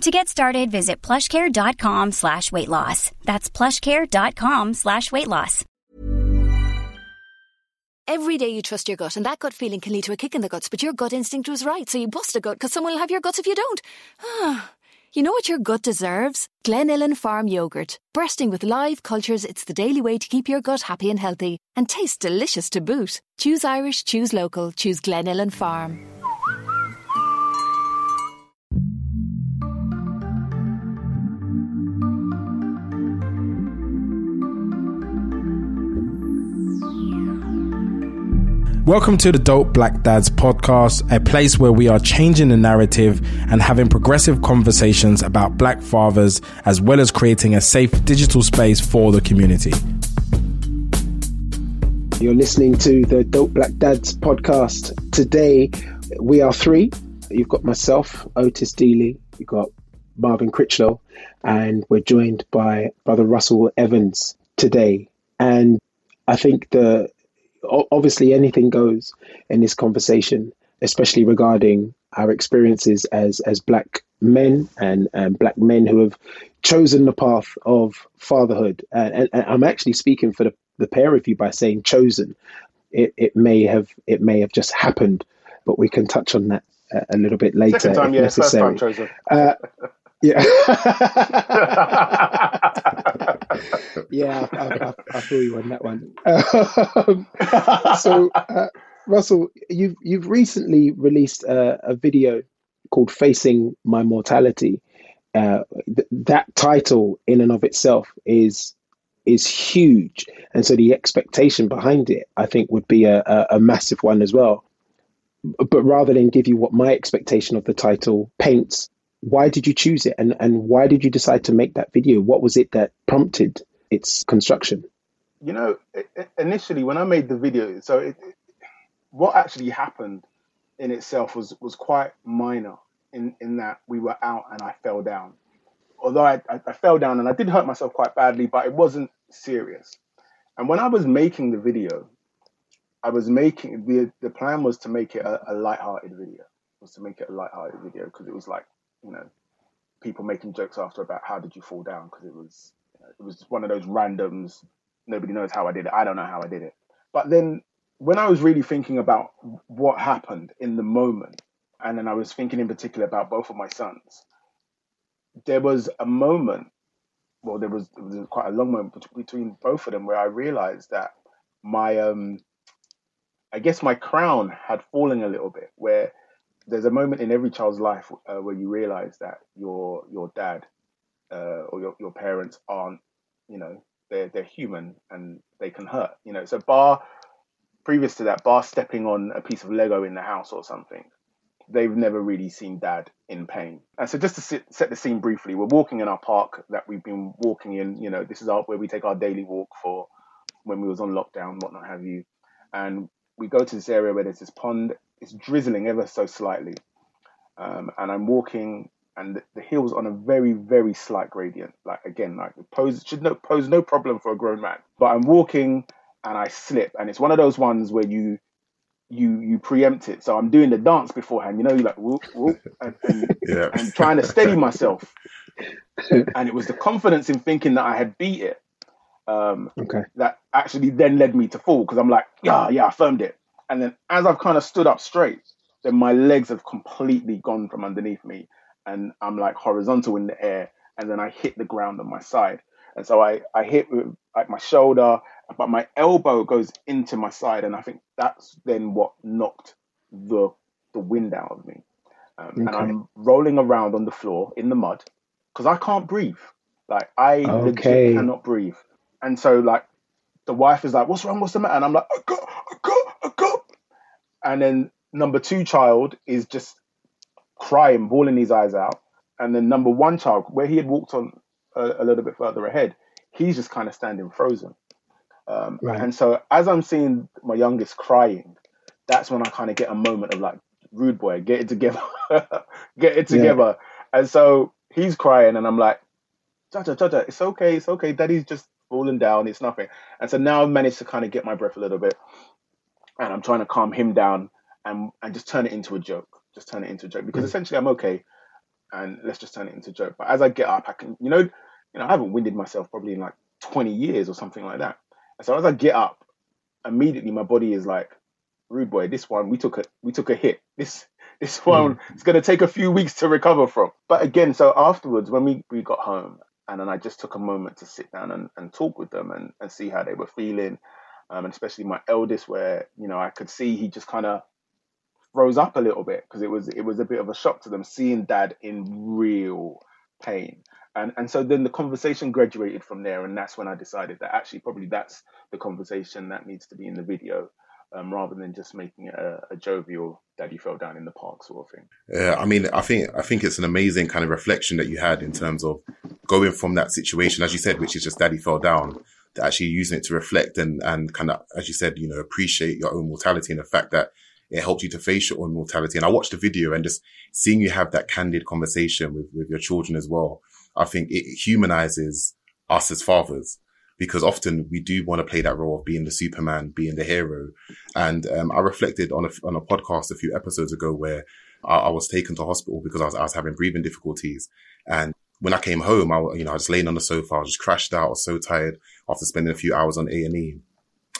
To get started, visit plushcare.com slash weight loss. That's plushcare.com slash weight loss. Every day you trust your gut, and that gut feeling can lead to a kick in the guts, but your gut instinct was right, so you bust a gut because someone will have your guts if you don't. you know what your gut deserves? Glenilen Farm Yogurt. Bursting with live cultures, it's the daily way to keep your gut happy and healthy, and tastes delicious to boot. Choose Irish, choose local, choose Glenilen Farm. Welcome to the Dope Black Dads podcast, a place where we are changing the narrative and having progressive conversations about black fathers, as well as creating a safe digital space for the community. You're listening to the Dope Black Dads podcast. Today, we are three. You've got myself, Otis Dealey, you've got Marvin Critchlow, and we're joined by Brother Russell Evans today. And I think the obviously anything goes in this conversation, especially regarding our experiences as as black men and, and black men who have chosen the path of fatherhood. And, and, I'm actually speaking for the, the pair of you by saying chosen. It, it may have it may have just happened, but we can touch on that a, a little bit later Second time, if yeah, necessary. First time chosen. Uh, yeah. yeah, I, I, I, feel you on that one. Um, so, uh, Russell, you've you've recently released a, a video called "Facing My Mortality." Uh, th- that title, in and of itself, is is huge, and so the expectation behind it, I think, would be a, a, a massive one as well. But rather than give you what my expectation of the title paints, why did you choose it and, and why did you decide to make that video? What was it that prompted its construction? You know, initially when I made the video, so it, what actually happened in itself was was quite minor in, in that we were out and I fell down. Although I, I, fell down and I did hurt myself quite badly, but it wasn't serious. And when I was making the video, I was making the the plan was to make it a, a light-hearted video. Was to make it a light-hearted video because it was like you know, people making jokes after about how did you fall down because it was you know, it was one of those randoms. Nobody knows how I did it. I don't know how I did it. But then when I was really thinking about what happened in the moment, and then I was thinking in particular about both of my sons, there was a moment. Well, there was, was quite a long moment between both of them where I realized that my um, I guess my crown had fallen a little bit. Where there's a moment in every child's life uh, where you realize that your your dad uh, or your, your parents aren't you know they're they're human and they can hurt you know. So bar previous to that bar stepping on a piece of lego in the house or something they've never really seen dad in pain. And so just to sit, set the scene briefly we're walking in our park that we've been walking in you know this is our where we take our daily walk for when we was on lockdown whatnot have you. And we go to this area where there's this pond it's drizzling ever so slightly, um, and I'm walking, and the, the hill's on a very very slight gradient. Like again, like pose should no pose no problem for a grown man. But I'm walking and I slip, and it's one of those ones where you you you preempt it. So I'm doing the dance beforehand. You know, you're like whoop whoop, and, and, yeah. and trying to steady myself. and it was the confidence in thinking that I had beat it um, okay. that actually then led me to fall because I'm like, yeah, yeah, I firmed it. And then as I've kind of stood up straight, then my legs have completely gone from underneath me and I'm like horizontal in the air. And then I hit the ground on my side. And so I, I hit with like my shoulder, but my elbow goes into my side. And I think that's then what knocked the, the wind out of me. Um, okay. And I'm rolling around on the floor in the mud because I can't breathe. Like I okay. legit cannot breathe. And so like the wife is like, "What's wrong? What's the matter?" And I'm like, "I got, I got, I got." And then number two child is just crying, bawling his eyes out. And then number one child, where he had walked on a, a little bit further ahead, he's just kind of standing frozen. Um, Right. And so as I'm seeing my youngest crying, that's when I kind of get a moment of like, rude boy, get it together, get it Yeah. together. And so he's crying, and I'm like, Jaja, Jaja, it's okay, it's okay. Daddy's just falling down, it's nothing. And so now I've managed to kind of get my breath a little bit, and I'm trying to calm him down and and just turn it into a joke, just turn it into a joke because Mm. essentially I'm okay, and let's just turn it into a joke. But as I get up, I can, you know, you know, I haven't winded myself probably in like 20 years or something like that. And so as I get up, immediately my body is like, rude boy, this one we took a we took a hit. This this one is going to take a few weeks to recover from. But again, so afterwards when we we got home, and then I just took a moment to sit down and, and talk with them and, and see how they were feeling, um, and especially my eldest, where you know I could see he just kind of rose up a little bit because it was it was a bit of a shock to them seeing dad in real pain. And and so then the conversation graduated from there, and that's when I decided that actually probably that's the conversation that needs to be in the video, um, rather than just making it a, a jovial "daddy fell down in the park" sort of thing. Yeah, I mean, I think I think it's an amazing kind of reflection that you had in terms of going from that situation, as you said, which is just daddy fell down, actually using it to reflect and and kind of, as you said, you know, appreciate your own mortality and the fact that it helped you to face your own mortality. And I watched the video and just seeing you have that candid conversation with with your children as well. I think it humanizes us as fathers because often we do want to play that role of being the Superman, being the hero. And um, I reflected on a, on a podcast a few episodes ago where I, I was taken to hospital because I was, I was having breathing difficulties. And when I came home, I, you know, I was laying on the sofa, I was just crashed out. I was so tired after spending a few hours on A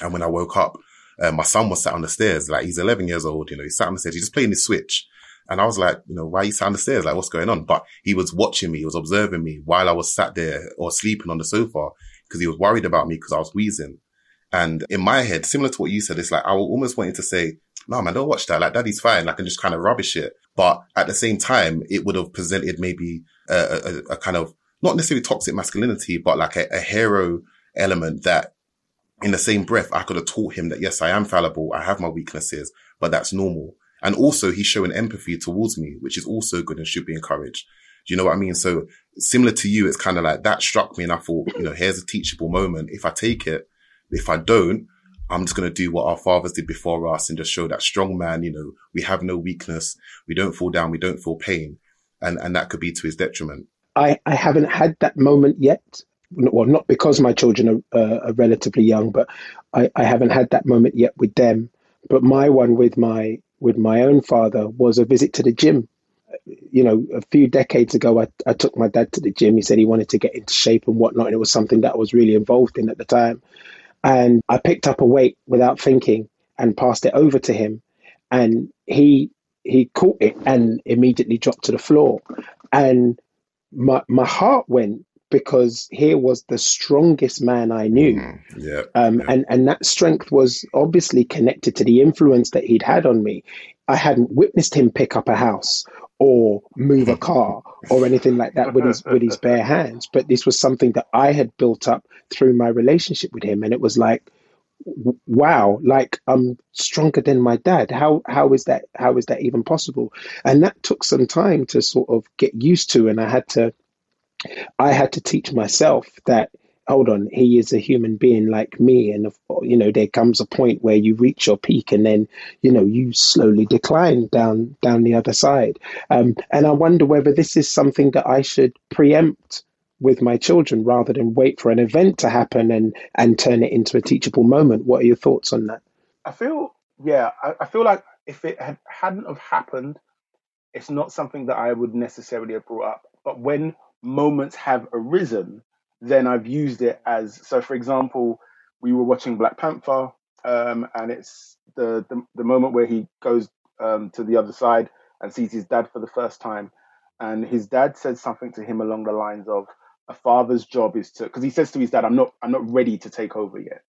and when I woke up, uh, my son was sat on the stairs. Like he's 11 years old, you know, he's sat on the stairs. He's just playing his switch. And I was like, you know, why are you sat on the stairs? Like, what's going on? But he was watching me. He was observing me while I was sat there or sleeping on the sofa because he was worried about me because I was wheezing. And in my head, similar to what you said, it's like I almost wanted to say, no, man, don't watch that. Like, daddy's fine. I can just kind of rubbish it. But at the same time, it would have presented maybe a, a, a kind of not necessarily toxic masculinity, but like a, a hero element that in the same breath, I could have taught him that, yes, I am fallible. I have my weaknesses, but that's normal. And also he's showing empathy towards me, which is also good and should be encouraged. Do you know what I mean? So similar to you, it's kind of like that struck me and I thought, you know, here's a teachable moment. If I take it, if I don't, I'm just going to do what our fathers did before us and just show that strong man, you know, we have no weakness. We don't fall down. We don't feel pain. And, and that could be to his detriment. I, I haven't had that moment yet. Well, not because my children are, uh, are relatively young, but I, I haven't had that moment yet with them. But my one with my with my own father was a visit to the gym. You know, a few decades ago, I, I took my dad to the gym. He said he wanted to get into shape and whatnot, and it was something that I was really involved in at the time. And I picked up a weight without thinking and passed it over to him, and he he caught it and immediately dropped to the floor. And my my heart went because here was the strongest man I knew. Mm, yeah. Um, yeah. and, and that strength was obviously connected to the influence that he'd had on me. I hadn't witnessed him pick up a house or move a car or anything like that with his with his bare hands, but this was something that I had built up through my relationship with him, and it was like, wow, like I'm stronger than my dad. How how is that? How is that even possible? And that took some time to sort of get used to, and I had to I had to teach myself that hold on, he is a human being like me, and you know there comes a point where you reach your peak, and then you know you slowly decline down down the other side. Um, and I wonder whether this is something that I should preempt with my children rather than wait for an event to happen and and turn it into a teachable moment. What are your thoughts on that? I feel, yeah, I, I feel like if it had, hadn't have happened, it's not something that I would necessarily have brought up. But when moments have arisen, then I've used it as so. For example, we were watching Black Panther, um, and it's the, the the moment where he goes um, to the other side and sees his dad for the first time, and his dad says something to him along the lines of, "A father's job is to," because he says to his dad, "I'm not I'm not ready to take over yet,"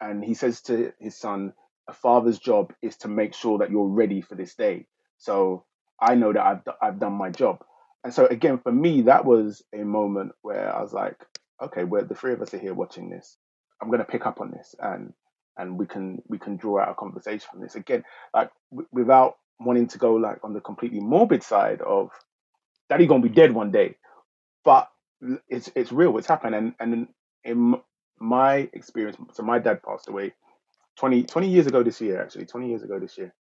and he says to his son, "A father's job is to make sure that you're ready for this day." So I know that I've I've done my job. And so again, for me, that was a moment where I was like, okay, we're the three of us are here watching this. I'm going to pick up on this, and and we can we can draw out a conversation from this. Again, like w- without wanting to go like on the completely morbid side of daddy gonna be dead one day, but it's it's real. It's happened, and and in my experience. So my dad passed away 20, 20 years ago this year, actually, 20 years ago this year.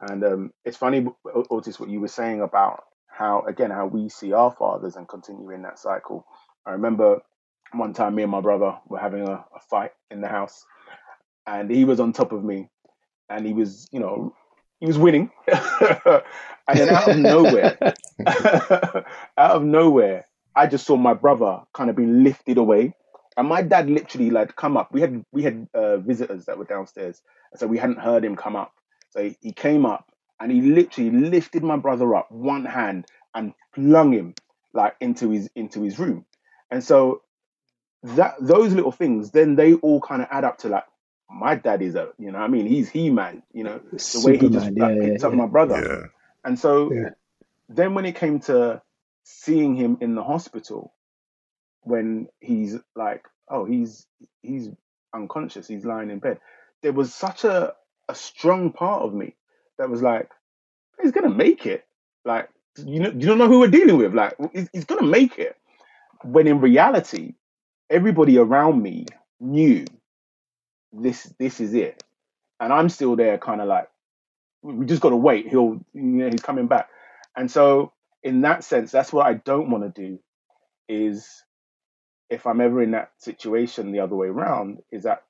And um, it's funny, Otis, what you were saying about how, again, how we see our fathers and continue in that cycle. I remember one time me and my brother were having a, a fight in the house, and he was on top of me, and he was, you know, he was winning. and then out of nowhere, out of nowhere, I just saw my brother kind of being lifted away and my dad literally like come up. We had we had uh, visitors that were downstairs, so we hadn't heard him come up. So he, he came up and he literally lifted my brother up one hand and flung him like into his into his room. And so that those little things, then they all kind of add up to like my dad is a you know I mean he's he man you know the Superman, way he just like, yeah, picked yeah, up yeah. my brother. And so then when it came to seeing him in the hospital when he's like, oh, he's he's unconscious, he's lying in bed. There was such a a strong part of me that was like, he's gonna make it. Like, you know, you don't know who we're dealing with. Like, he's, he's gonna make it. When in reality, everybody around me knew this this is it, and I'm still there, kind of like, we just got to wait. He'll, you know, he's coming back, and so in that sense, that's what I don't want to do. Is if I'm ever in that situation the other way around, is that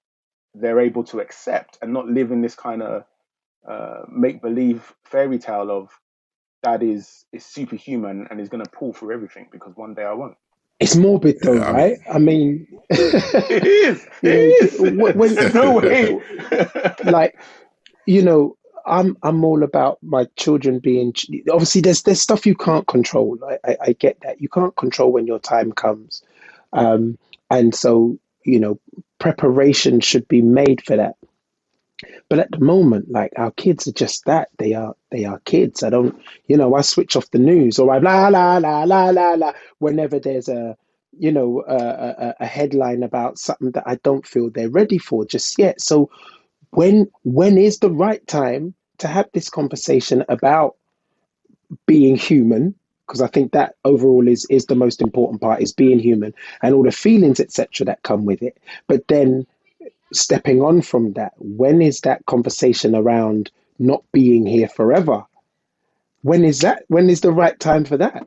they're able to accept and not live in this kind of uh, make believe fairy tale of dad is is superhuman and is going to pull through everything because one day I won't. It's morbid though, yeah, right? I mean, it is. It is. When, no way. like, you know, I'm I'm all about my children being. Obviously, there's there's stuff you can't control. I, I, I get that. You can't control when your time comes. Um, and so, you know, preparation should be made for that. But at the moment, like our kids are just that. They are they are kids. I don't you know, I switch off the news or I la la la la la la whenever there's a you know, a, a, a headline about something that I don't feel they're ready for just yet. So when when is the right time to have this conversation about being human because I think that overall is is the most important part is being human and all the feelings etc that come with it. But then stepping on from that, when is that conversation around not being here forever? When is that? When is the right time for that?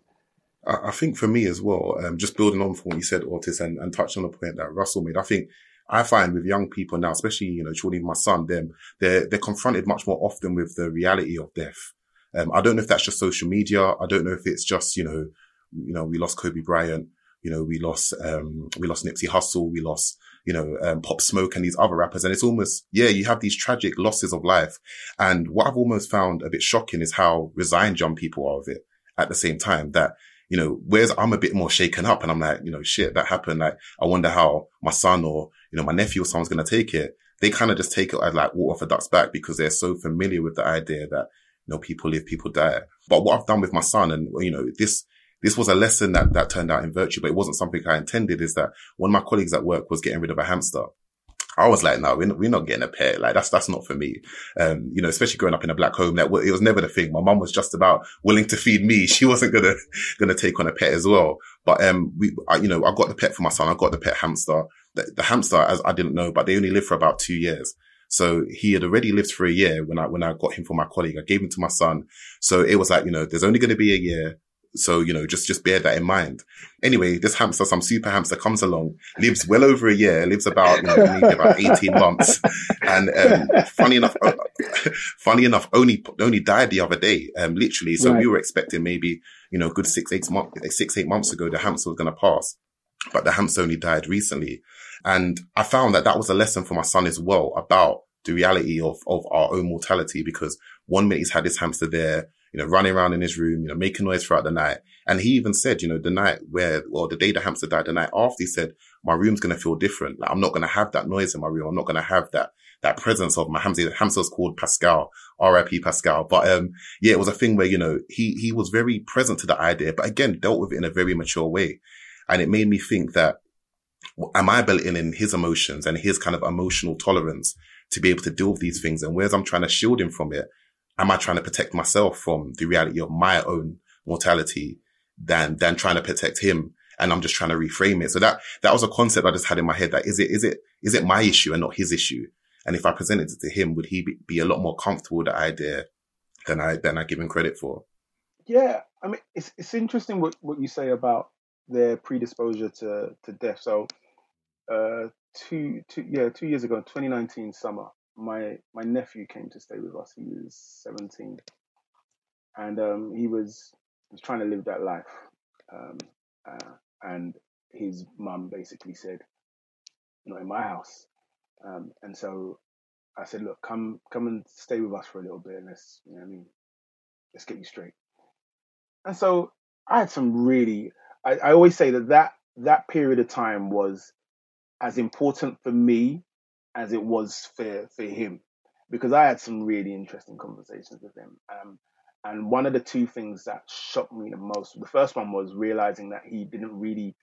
I think for me as well, um, just building on from what you said, Otis, and, and touching on the point that Russell made, I think I find with young people now, especially, you know, surely my son, them, they're, they're confronted much more often with the reality of death. Um, I don't know if that's just social media. I don't know if it's just, you know, you know, we lost Kobe Bryant. You know, we lost, um, we lost Nipsey Hussle. We lost, you know, um, Pop Smoke and these other rappers. And it's almost, yeah, you have these tragic losses of life. And what I've almost found a bit shocking is how resigned young people are of it at the same time that, you know, whereas I'm a bit more shaken up and I'm like, you know, shit, that happened. Like, I wonder how my son or, you know, my nephew or someone's going to take it. They kind of just take it as like water for ducks back because they're so familiar with the idea that, you know, people live, people die. But what I've done with my son and, you know, this, this was a lesson that, that turned out in virtue, but it wasn't something I intended is that one of my colleagues at work was getting rid of a hamster. I was like, no, we're not, we're not getting a pet. Like that's, that's not for me. Um, you know, especially growing up in a black home, that it was never the thing. My mum was just about willing to feed me. She wasn't going to, going to take on a pet as well. But, um, we, I, you know, I got the pet for my son. I got the pet hamster. The, the hamster, as I didn't know, but they only lived for about two years. So he had already lived for a year when I, when I got him for my colleague. I gave him to my son. So it was like, you know, there's only going to be a year. So, you know, just, just bear that in mind. Anyway, this hamster, some super hamster comes along, lives well over a year, lives about, you know, maybe about 18 months. And, um, funny enough, uh, funny enough, only, only died the other day, um, literally. So right. we were expecting maybe, you know, good six, eight months, six, eight months ago, the hamster was going to pass, but the hamster only died recently. And I found that that was a lesson for my son as well about the reality of, of our own mortality because one minute he's had this hamster there, you know, running around in his room, you know, making noise throughout the night. And he even said, you know, the night where, well, the day the hamster died, the night after, he said, my room's going to feel different. Like, I'm not going to have that noise in my room. I'm not going to have that, that presence of my hamster. Hamster's called Pascal, RIP Pascal. But, um, yeah, it was a thing where, you know, he, he was very present to the idea, but again, dealt with it in a very mature way. And it made me think that am I building in his emotions and his kind of emotional tolerance to be able to deal with these things? And whereas I'm trying to shield him from it, am I trying to protect myself from the reality of my own mortality than, than trying to protect him? and I'm just trying to reframe it. So that, that was a concept I just had in my head that is it, is it, is it my issue and not his issue? And if I presented it to him, would he be, be a lot more comfortable with the idea than I, than I give him credit for? Yeah, I mean, it's it's interesting what, what you say about their predisposure to, to death. So, uh, two two yeah, two years ago, 2019 summer, my my nephew came to stay with us. He was 17, and um, he was was trying to live that life. Um, uh, and his mum basically said, "Not in my house." Um, and so I said, "Look, come come and stay with us for a little bit, and let's you know, I mean, let's get you straight." And so I had some really. I, I always say that that that period of time was as important for me as it was for for him because I had some really interesting conversations with him. Um, and one of the two things that shocked me the most, the first one was realizing that he didn't really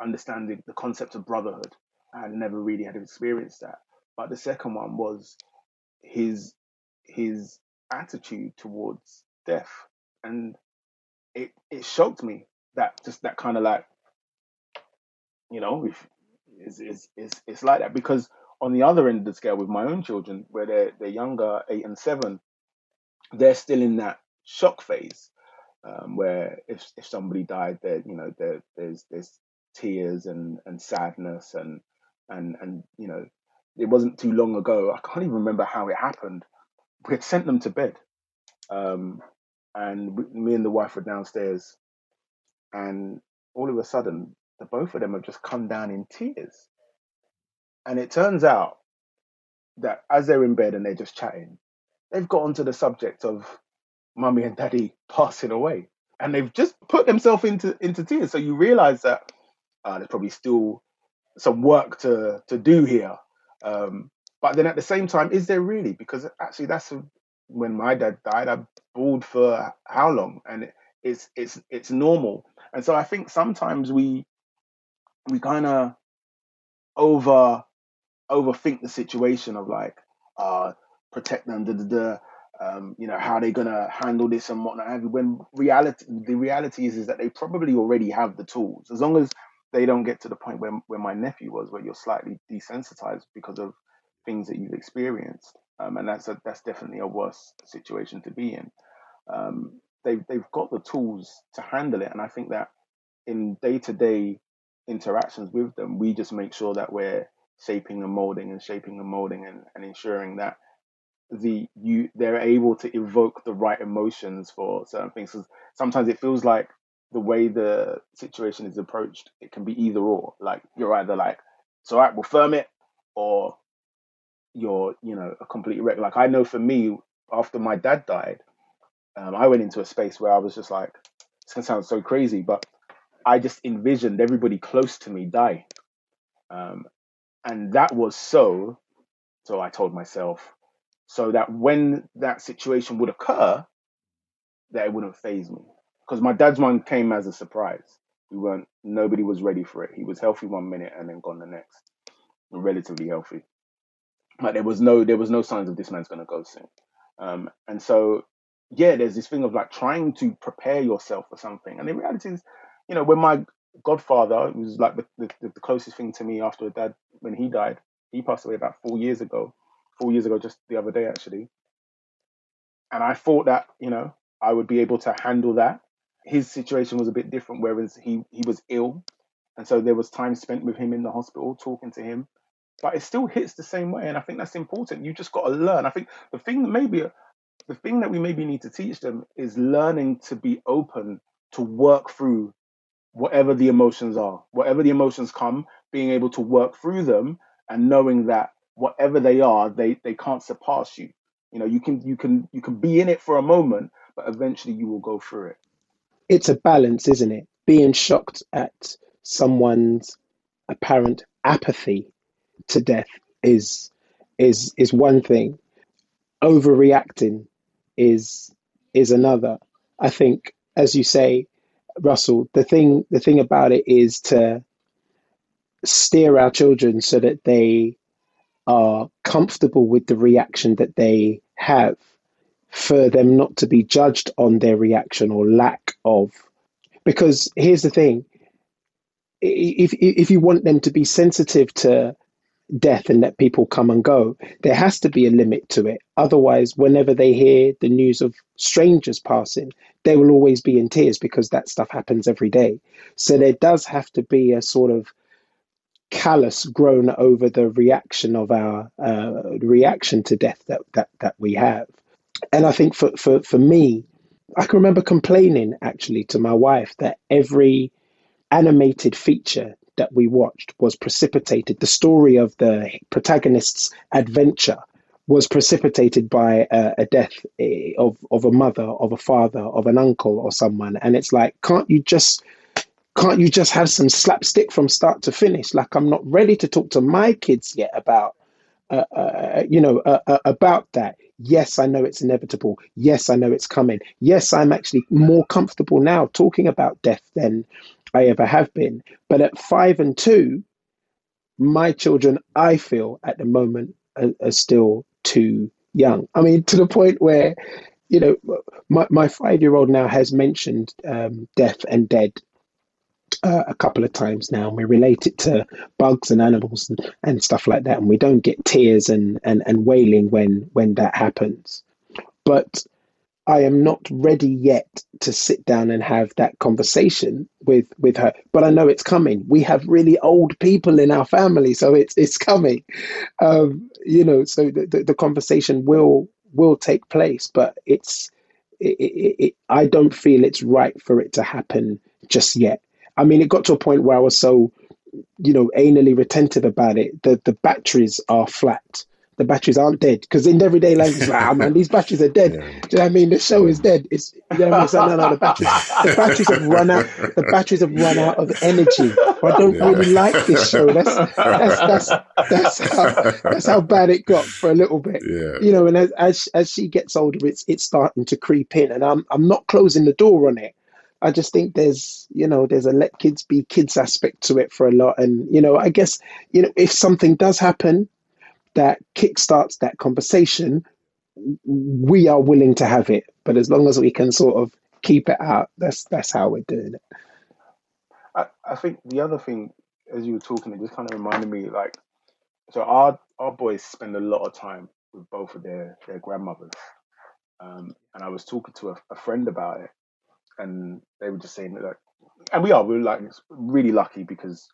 understand the, the concept of brotherhood. Had never really had experienced that. But the second one was his his attitude towards death. And it it shocked me that just that kind of like, you know, if is is is it's like that because on the other end of the scale with my own children, where they're they're younger, eight and seven, they're still in that shock phase um, where if if somebody died, there you know there there's there's tears and and sadness and and and you know it wasn't too long ago. I can't even remember how it happened. We had sent them to bed, um, and we, me and the wife were downstairs, and all of a sudden, the both of them have just come down in tears. And it turns out that as they're in bed and they're just chatting, they've got onto the subject of mummy and daddy passing away. And they've just put themselves into into tears. So you realize that uh, there's probably still some work to to do here. Um, but then at the same time, is there really? Because actually, that's when my dad died. I bawled for how long, and it's it's it's normal. And so I think sometimes we we kind of over overthink the situation of like, uh, protect them, da, da, da. Um, you know, how they're gonna handle this and whatnot. Have you. When reality, the reality is, is that they probably already have the tools. As long as they don't get to the point where where my nephew was, where you're slightly desensitized because of things that you've experienced, um, and that's a, that's definitely a worse situation to be in. Um, they've they've got the tools to handle it, and I think that in day to day interactions with them, we just make sure that we're shaping and molding and shaping and molding and, and ensuring that the you they're able to evoke the right emotions for certain things. So sometimes it feels like the way the situation is approached, it can be either or. Like you're either like, it's all right, we'll firm it, or you're, you know, a complete wreck. Like I know for me, after my dad died, um, I went into a space where I was just like, it's gonna sound so crazy, but I just envisioned everybody close to me die. Um, and that was so, so I told myself, so that when that situation would occur, that it wouldn't phase me. Because my dad's one came as a surprise. We weren't, nobody was ready for it. He was healthy one minute and then gone the next, relatively healthy. But there was no, there was no signs of this man's going to go soon. Um, and so, yeah, there's this thing of like trying to prepare yourself for something. And the reality is, you know, when my godfather was like the, the, the closest thing to me after dad when he died, he passed away about four years ago four years ago, just the other day actually. And I thought that, you know, I would be able to handle that. His situation was a bit different, whereas he, he was ill. And so there was time spent with him in the hospital, talking to him. But it still hits the same way. And I think that's important. You just got to learn. I think the thing that maybe the thing that we maybe need to teach them is learning to be open to work through whatever the emotions are, whatever the emotions come, being able to work through them and knowing that whatever they are, they they can't surpass you. You know, you can you can you can be in it for a moment, but eventually you will go through it. It's a balance, isn't it? Being shocked at someone's apparent apathy to death is is is one thing. Overreacting is is another. I think, as you say, Russell, the thing the thing about it is to steer our children so that they are comfortable with the reaction that they have for them not to be judged on their reaction or lack of. Because here's the thing if if you want them to be sensitive to death and let people come and go, there has to be a limit to it. Otherwise, whenever they hear the news of strangers passing, they will always be in tears because that stuff happens every day. So there does have to be a sort of callous grown over the reaction of our uh, reaction to death that, that that we have. And I think for, for, for me, I can remember complaining actually to my wife that every animated feature that we watched was precipitated. The story of the protagonist's adventure was precipitated by a, a death eh, of, of a mother, of a father, of an uncle, or someone. And it's like, can't you just can't you just have some slapstick from start to finish? Like I'm not ready to talk to my kids yet about, uh, uh, you know, uh, uh about that. Yes, I know it's inevitable. Yes, I know it's coming. Yes, I'm actually more comfortable now talking about death than I ever have been. But at five and two, my children, I feel at the moment, are, are still too young. I mean, to the point where, you know, my, my five year old now has mentioned um, death and dead uh, a couple of times now, and we relate it to bugs and animals and, and stuff like that, and we don't get tears and, and, and wailing when when that happens. But I am not ready yet to sit down and have that conversation with with her. But I know it's coming. We have really old people in our family, so it's it's coming. Um, you know, so the, the, the, conversation will will take place, but it's it, it, it, I don't feel it's right for it to happen just yet. I mean, it got to a point where I was so, you know, anally retentive about it. The the batteries are flat the batteries aren't dead because in everyday language, like, oh man, these batteries are dead. Yeah. Do you know what I mean? The show is dead. It's you know what I mean? So, no, no, the batteries, the batteries have run out. The batteries have run out of energy. I don't yeah. really like this show. That's that's that's that's how that's how bad it got for a little bit. Yeah. You know, and as as as she gets older, it's it's starting to creep in, and I'm I'm not closing the door on it. I just think there's, you know, there's a let kids be kids aspect to it for a lot. And, you know, I guess, you know, if something does happen, that kickstarts that conversation, we are willing to have it. But as long as we can sort of keep it out, that's that's how we're doing it. I, I think the other thing, as you were talking, it just kind of reminded me like, so our our boys spend a lot of time with both of their their grandmothers, um, and I was talking to a, a friend about it, and they were just saying that, like, and we are we're like really lucky because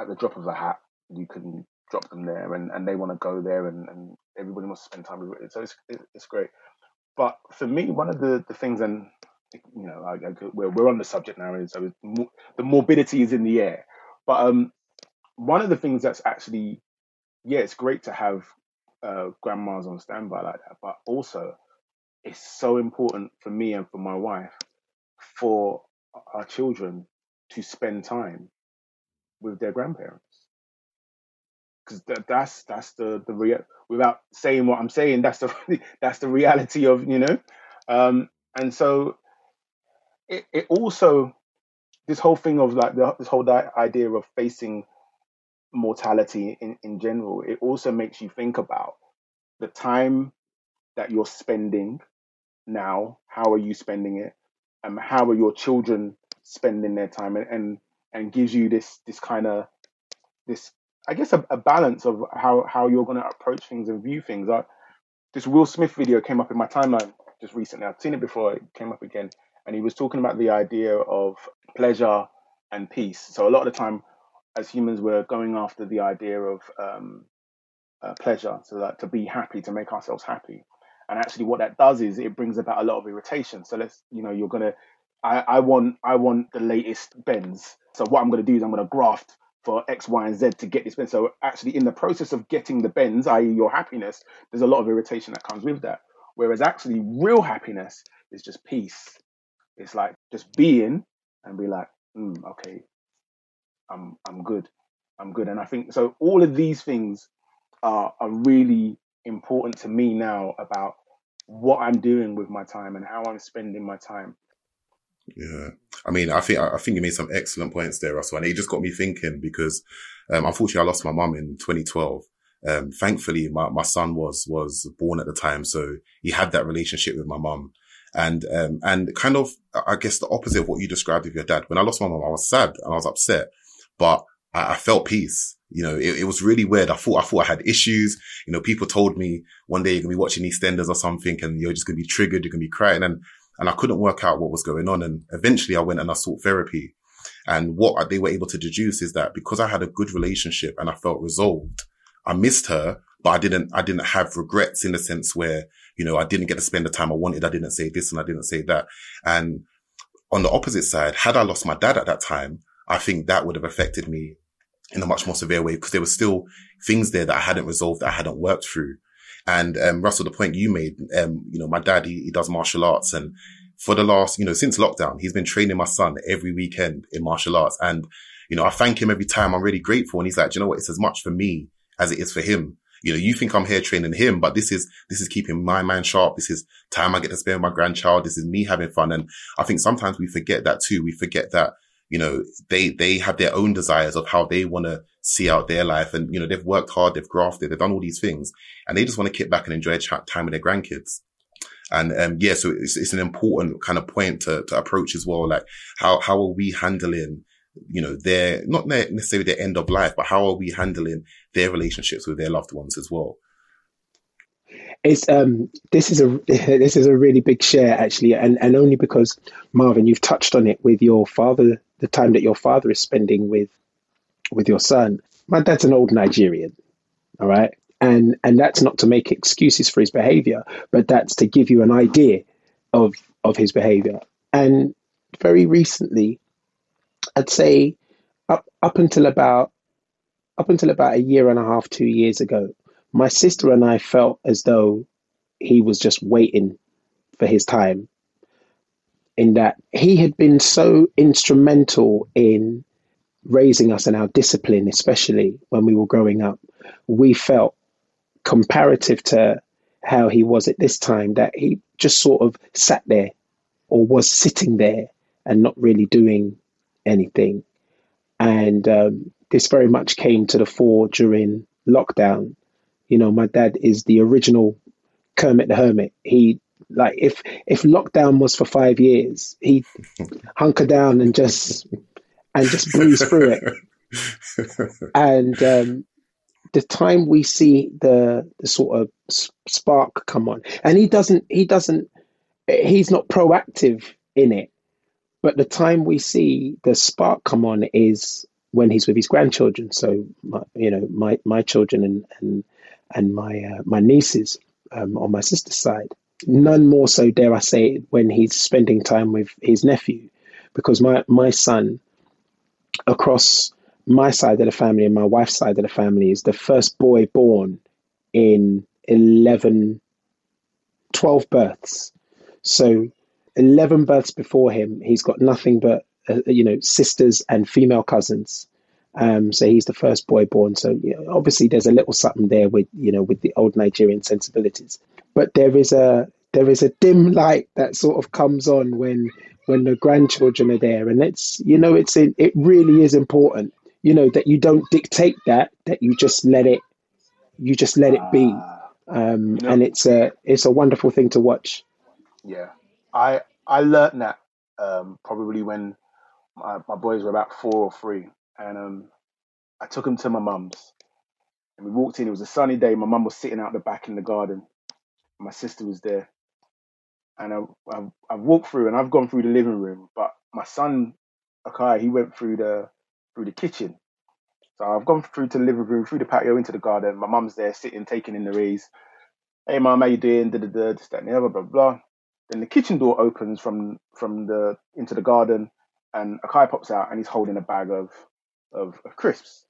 at the drop of a hat you can drop them there and, and they want to go there and, and everybody wants to spend time with it. So it's, it's great. But for me, one of the, the things, and you know, I, I, we're, we're on the subject now, and so the morbidity is in the air. But um, one of the things that's actually, yeah, it's great to have uh, grandmas on standby like that, but also it's so important for me and for my wife for our children to spend time with their grandparents because that, that's that's the the real without saying what I'm saying that's the that's the reality of you know? Um and so it, it also this whole thing of like the, this whole idea of facing mortality in, in general it also makes you think about the time that you're spending now how are you spending it and how are your children spending their time and and, and gives you this this kind of this I guess a, a balance of how how you're going to approach things and view things. I, this Will Smith video came up in my timeline just recently. I've seen it before. It came up again, and he was talking about the idea of pleasure and peace. So a lot of the time, as humans, we're going after the idea of um, uh, pleasure, so that to be happy, to make ourselves happy. And actually, what that does is it brings about a lot of irritation. So let's, you know, you're gonna, I, I want, I want the latest Benz. So what I'm gonna do is I'm gonna graft for X, Y, and Z to get this Benz. So actually, in the process of getting the Benz, i.e., your happiness, there's a lot of irritation that comes with that. Whereas actually, real happiness is just peace. It's like just being and be like, mm, okay, I'm I'm good, I'm good. And I think so. All of these things are are really important to me now about what I'm doing with my time and how I'm spending my time. Yeah. I mean, I think, I think you made some excellent points there, Russell. And it just got me thinking because, um, unfortunately I lost my mum in 2012. Um, thankfully my, my son was, was born at the time. So he had that relationship with my mum and, um, and kind of, I guess the opposite of what you described with your dad. When I lost my mum, I was sad and I was upset. but I, I felt peace. You know, it, it, was really weird. I thought, I thought I had issues. You know, people told me one day you're going to be watching EastEnders or something and you're just going to be triggered. You're going to be crying. And, and I couldn't work out what was going on. And eventually I went and I sought therapy. And what they were able to deduce is that because I had a good relationship and I felt resolved, I missed her, but I didn't, I didn't have regrets in the sense where, you know, I didn't get to spend the time I wanted. I didn't say this and I didn't say that. And on the opposite side, had I lost my dad at that time, I think that would have affected me in a much more severe way because there were still things there that I hadn't resolved, that I hadn't worked through. And, um, Russell, the point you made, um, you know, my dad, he, he does martial arts and for the last, you know, since lockdown, he's been training my son every weekend in martial arts. And, you know, I thank him every time. I'm really grateful. And he's like, you know what? It's as much for me as it is for him. You know, you think I'm here training him, but this is, this is keeping my mind sharp. This is time I get to spend with my grandchild. This is me having fun. And I think sometimes we forget that too. We forget that, you know, they, they have their own desires of how they want to see out their life. And, you know, they've worked hard, they've grafted, they've done all these things and they just want to kick back and enjoy time with their grandkids. And, um, yeah, so it's, it's an important kind of point to, to approach as well. Like how, how are we handling, you know, their, not necessarily their end of life, but how are we handling their relationships with their loved ones as well? It's um this is a this is a really big share actually, and and only because Marvin, you've touched on it with your father, the time that your father is spending with with your son. My dad's an old Nigerian, all right, and and that's not to make excuses for his behavior, but that's to give you an idea of of his behavior. And very recently, I'd say up up until about up until about a year and a half, two years ago, my sister and I felt as though he was just waiting for his time. In that he had been so instrumental in raising us and our discipline, especially when we were growing up, we felt comparative to how he was at this time that he just sort of sat there or was sitting there and not really doing anything. And um, this very much came to the fore during lockdown. You know, my dad is the original Kermit the Hermit. He like if if lockdown was for five years, he hunker down and just and just breeze through it. and um, the time we see the the sort of spark come on, and he doesn't he doesn't he's not proactive in it, but the time we see the spark come on is when he's with his grandchildren. So, my, you know, my my children and and and my uh, my nieces um, on my sister's side. None more so, dare I say, when he's spending time with his nephew, because my my son, across my side of the family and my wife's side of the family, is the first boy born in 11, 12 births. So, 11 births before him, he's got nothing but uh, you know, sisters and female cousins. Um, so he's the first boy born. So you know, obviously there's a little something there with you know with the old Nigerian sensibilities, but there is a there is a dim light that sort of comes on when when the grandchildren are there, and it's you know it's it really is important you know that you don't dictate that that you just let it you just let it be, um, you know, and it's a it's a wonderful thing to watch. Yeah, I I learned that um, probably when my, my boys were about four or three, and um, I took him to my mum's, and we walked in. It was a sunny day. My mum was sitting out the back in the garden. My sister was there, and I, I I walked through, and I've gone through the living room, but my son Akai he went through the through the kitchen. So I've gone through to the living room, through the patio, into the garden. My mum's there sitting, taking in the rays. Hey, mum, how you doing? Da da da, this, that, and the other, blah blah. Then the kitchen door opens from from the into the garden, and Akai pops out and he's holding a bag of, of, of crisps.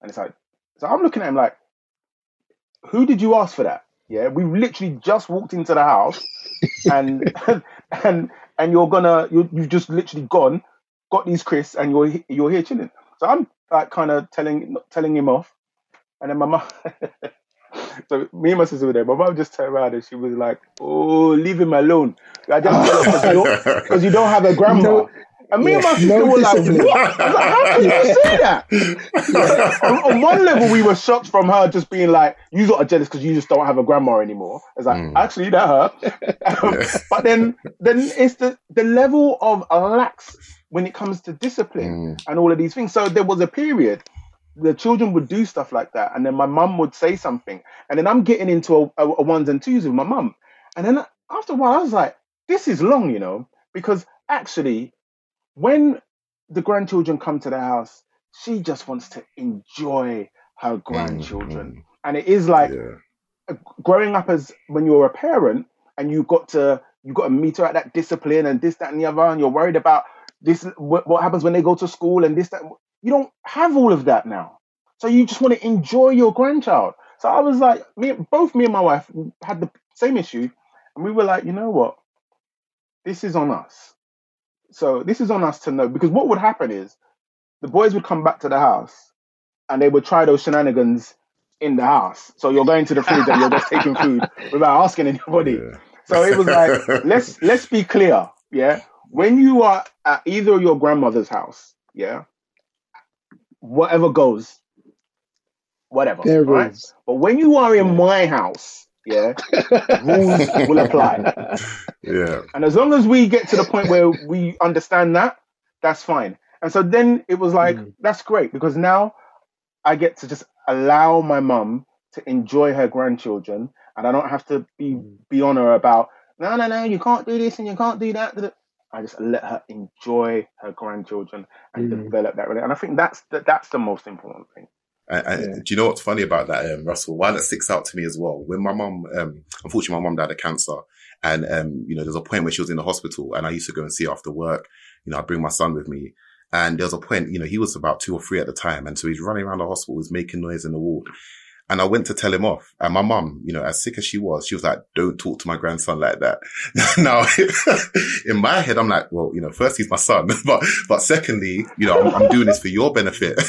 And it's like, so I'm looking at him like, who did you ask for that? Yeah, we literally just walked into the house, and and and you're gonna you you've just literally gone, got these crisps, and you're you're here chilling. So I'm like kind of telling telling him off, and then my mom. so me and my sister were there. My mom just turned around and she was like, "Oh, leave him alone." I just because you, you, don't have a grandma. No, and me and my sister no were like, what? like, how can you say that? On, on, one level, we were shocked from her just being like, you lot are jealous because you just don't have a grandma anymore. It's like, mm. actually, that hurt. Um, yeah. But then, then it's the, the level of lax when it comes to discipline mm. and all of these things. So there was a period the children would do stuff like that, and then my mum would say something, and then I'm getting into a, a, a ones and twos with my mum, and then after a while I was like, this is long, you know, because actually, when the grandchildren come to the house, she just wants to enjoy her grandchildren, mm and it is like yeah. growing up as when you're a parent and you've got to you've got to meet her at that discipline and this that and the other, and you're worried about this what, what happens when they go to school and this that you don't have all of that now. So you just want to enjoy your grandchild. So I was like, me, both me and my wife had the same issue, and we were like, you know what? This is on us. So this is on us to know because what would happen is the boys would come back to the house and they would try those shenanigans in the house. So you're going to the fridge and you're just taking food without asking anybody. Yeah. So it was like, let's let's be clear, yeah. When you are at either your grandmother's house, yeah, whatever goes, whatever. There right? But when you are in my house, yeah, rules will apply. Yeah. And as long as we get to the point where we understand that, that's fine. And so then it was like, mm. that's great because now I get to just allow my mum to enjoy her grandchildren and I don't have to be mm. be on her about no no no you can't do this and you can't do that. I just let her enjoy her grandchildren and mm. develop that relationship. And I think that's the, that's the most important thing. Yeah. Do you know what's funny about that, um, Russell? Why that sticks out to me as well. When my mom, um, unfortunately, my mom died of cancer, and um, you know, there's a point where she was in the hospital, and I used to go and see her after work. You know, I'd bring my son with me, and there was a point, you know, he was about two or three at the time, and so he's running around the hospital, he's making noise in the ward. And I went to tell him off. And my mum, you know, as sick as she was, she was like, don't talk to my grandson like that. now, in my head, I'm like, well, you know, first he's my son, but, but secondly, you know, I'm, I'm doing this for your benefit.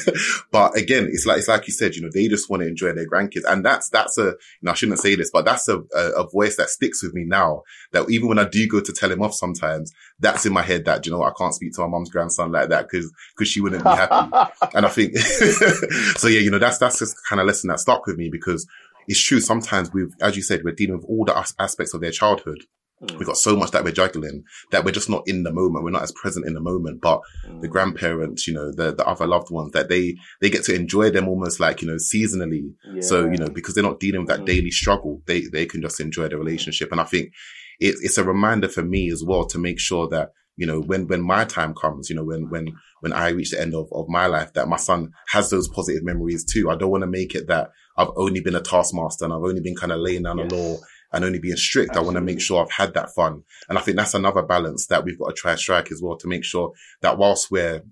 but again, it's like, it's like you said, you know, they just want to enjoy their grandkids. And that's, that's a, you know, I shouldn't say this, but that's a, a, a voice that sticks with me now that even when I do go to tell him off sometimes, that's in my head that, you know, I can't speak to my mom's grandson like that because, because she wouldn't be happy. and I think, so yeah, you know, that's, that's just kind of lesson that stuck with with me because it's true. Sometimes we've, as you said, we're dealing with all the aspects of their childhood. Mm. We've got so much that we're juggling that we're just not in the moment. We're not as present in the moment. But mm. the grandparents, you know, the, the other loved ones that they, they get to enjoy them almost like, you know, seasonally. Yeah. So, you know, because they're not dealing with that mm. daily struggle, they, they can just enjoy the relationship. And I think it, it's a reminder for me as well to make sure that you know, when, when my time comes, you know, when, when, when I reach the end of, of my life, that my son has those positive memories too. I don't want to make it that I've only been a taskmaster and I've only been kind of laying down yes. the law and only being strict. Absolutely. I want to make sure I've had that fun. And I think that's another balance that we've got to try and strike as well to make sure that whilst we're,